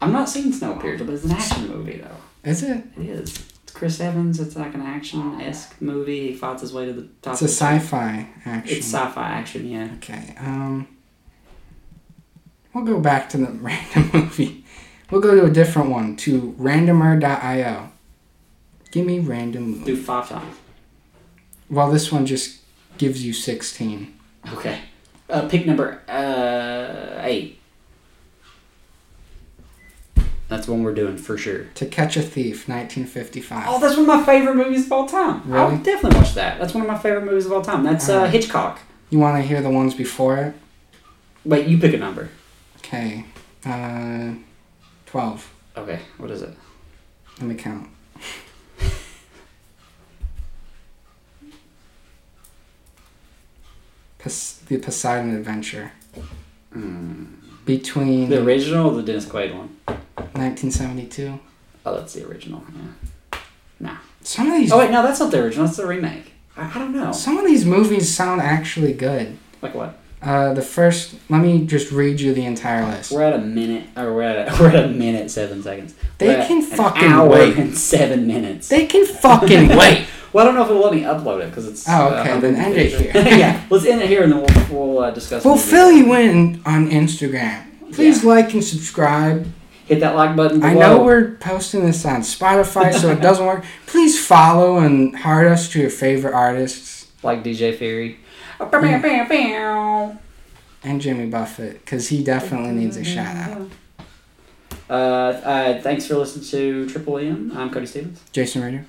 [SPEAKER 1] I'm not seeing Snowpiercer, but it's an action movie though.
[SPEAKER 2] Is it?
[SPEAKER 1] It is. It's Chris Evans. It's like an action esque movie. He fights his way to the top.
[SPEAKER 2] It's a
[SPEAKER 1] tree.
[SPEAKER 2] sci-fi action.
[SPEAKER 1] It's sci-fi action. Yeah.
[SPEAKER 2] Okay. Um. We'll go back to the random movie. We'll go to a different one to randomer.io. Give me random.
[SPEAKER 1] Do five times.
[SPEAKER 2] Well, this one just gives you 16.
[SPEAKER 1] Okay. Uh, pick number uh, eight. That's one we're doing for sure.
[SPEAKER 2] To Catch a Thief, 1955.
[SPEAKER 1] Oh, that's one of my favorite movies of all time. Really? I'll
[SPEAKER 2] Really?
[SPEAKER 1] definitely watch that. That's one of my favorite movies of all time. That's uh,
[SPEAKER 2] Alright.
[SPEAKER 1] Hitchcock.
[SPEAKER 2] You want to hear the ones before it?
[SPEAKER 1] Wait, you pick a number.
[SPEAKER 2] Okay. Uh, 12.
[SPEAKER 1] Okay, what is it?
[SPEAKER 2] Let me count. The Poseidon Adventure. Between
[SPEAKER 1] The original or the Dennis Quaid one?
[SPEAKER 2] 1972.
[SPEAKER 1] Oh, that's the original. Yeah.
[SPEAKER 2] Some of these
[SPEAKER 1] Oh wait, no, that's not the original. That's the remake. I, I don't know.
[SPEAKER 2] some of these movies sound actually good.
[SPEAKER 1] Like what?
[SPEAKER 2] Uh, the first, let me just read you the entire list.
[SPEAKER 1] We're at a minute, or we're at a, we're at a minute seven seconds.
[SPEAKER 2] They
[SPEAKER 1] We're
[SPEAKER 2] can
[SPEAKER 1] an
[SPEAKER 2] fucking
[SPEAKER 1] hour
[SPEAKER 2] wait.
[SPEAKER 1] and seven minutes.
[SPEAKER 2] They can fucking wait.
[SPEAKER 1] Well, I don't know if it'll let me upload it because it's.
[SPEAKER 2] Oh, okay,
[SPEAKER 1] uh,
[SPEAKER 2] then end it here.
[SPEAKER 1] yeah, let's end it here and then we'll, we'll uh, discuss.
[SPEAKER 2] We'll fill you in on Instagram. Please like and subscribe.
[SPEAKER 1] Hit that like button. Below.
[SPEAKER 2] I know we're posting this on Spotify, so it doesn't work. Please follow and heart us to your favorite artists
[SPEAKER 1] like DJ Fury.
[SPEAKER 2] and Jimmy Buffett, because he definitely needs a shout out.
[SPEAKER 1] Uh, uh, thanks for listening to Triple M. I'm Cody Stevens.
[SPEAKER 2] Jason Rader.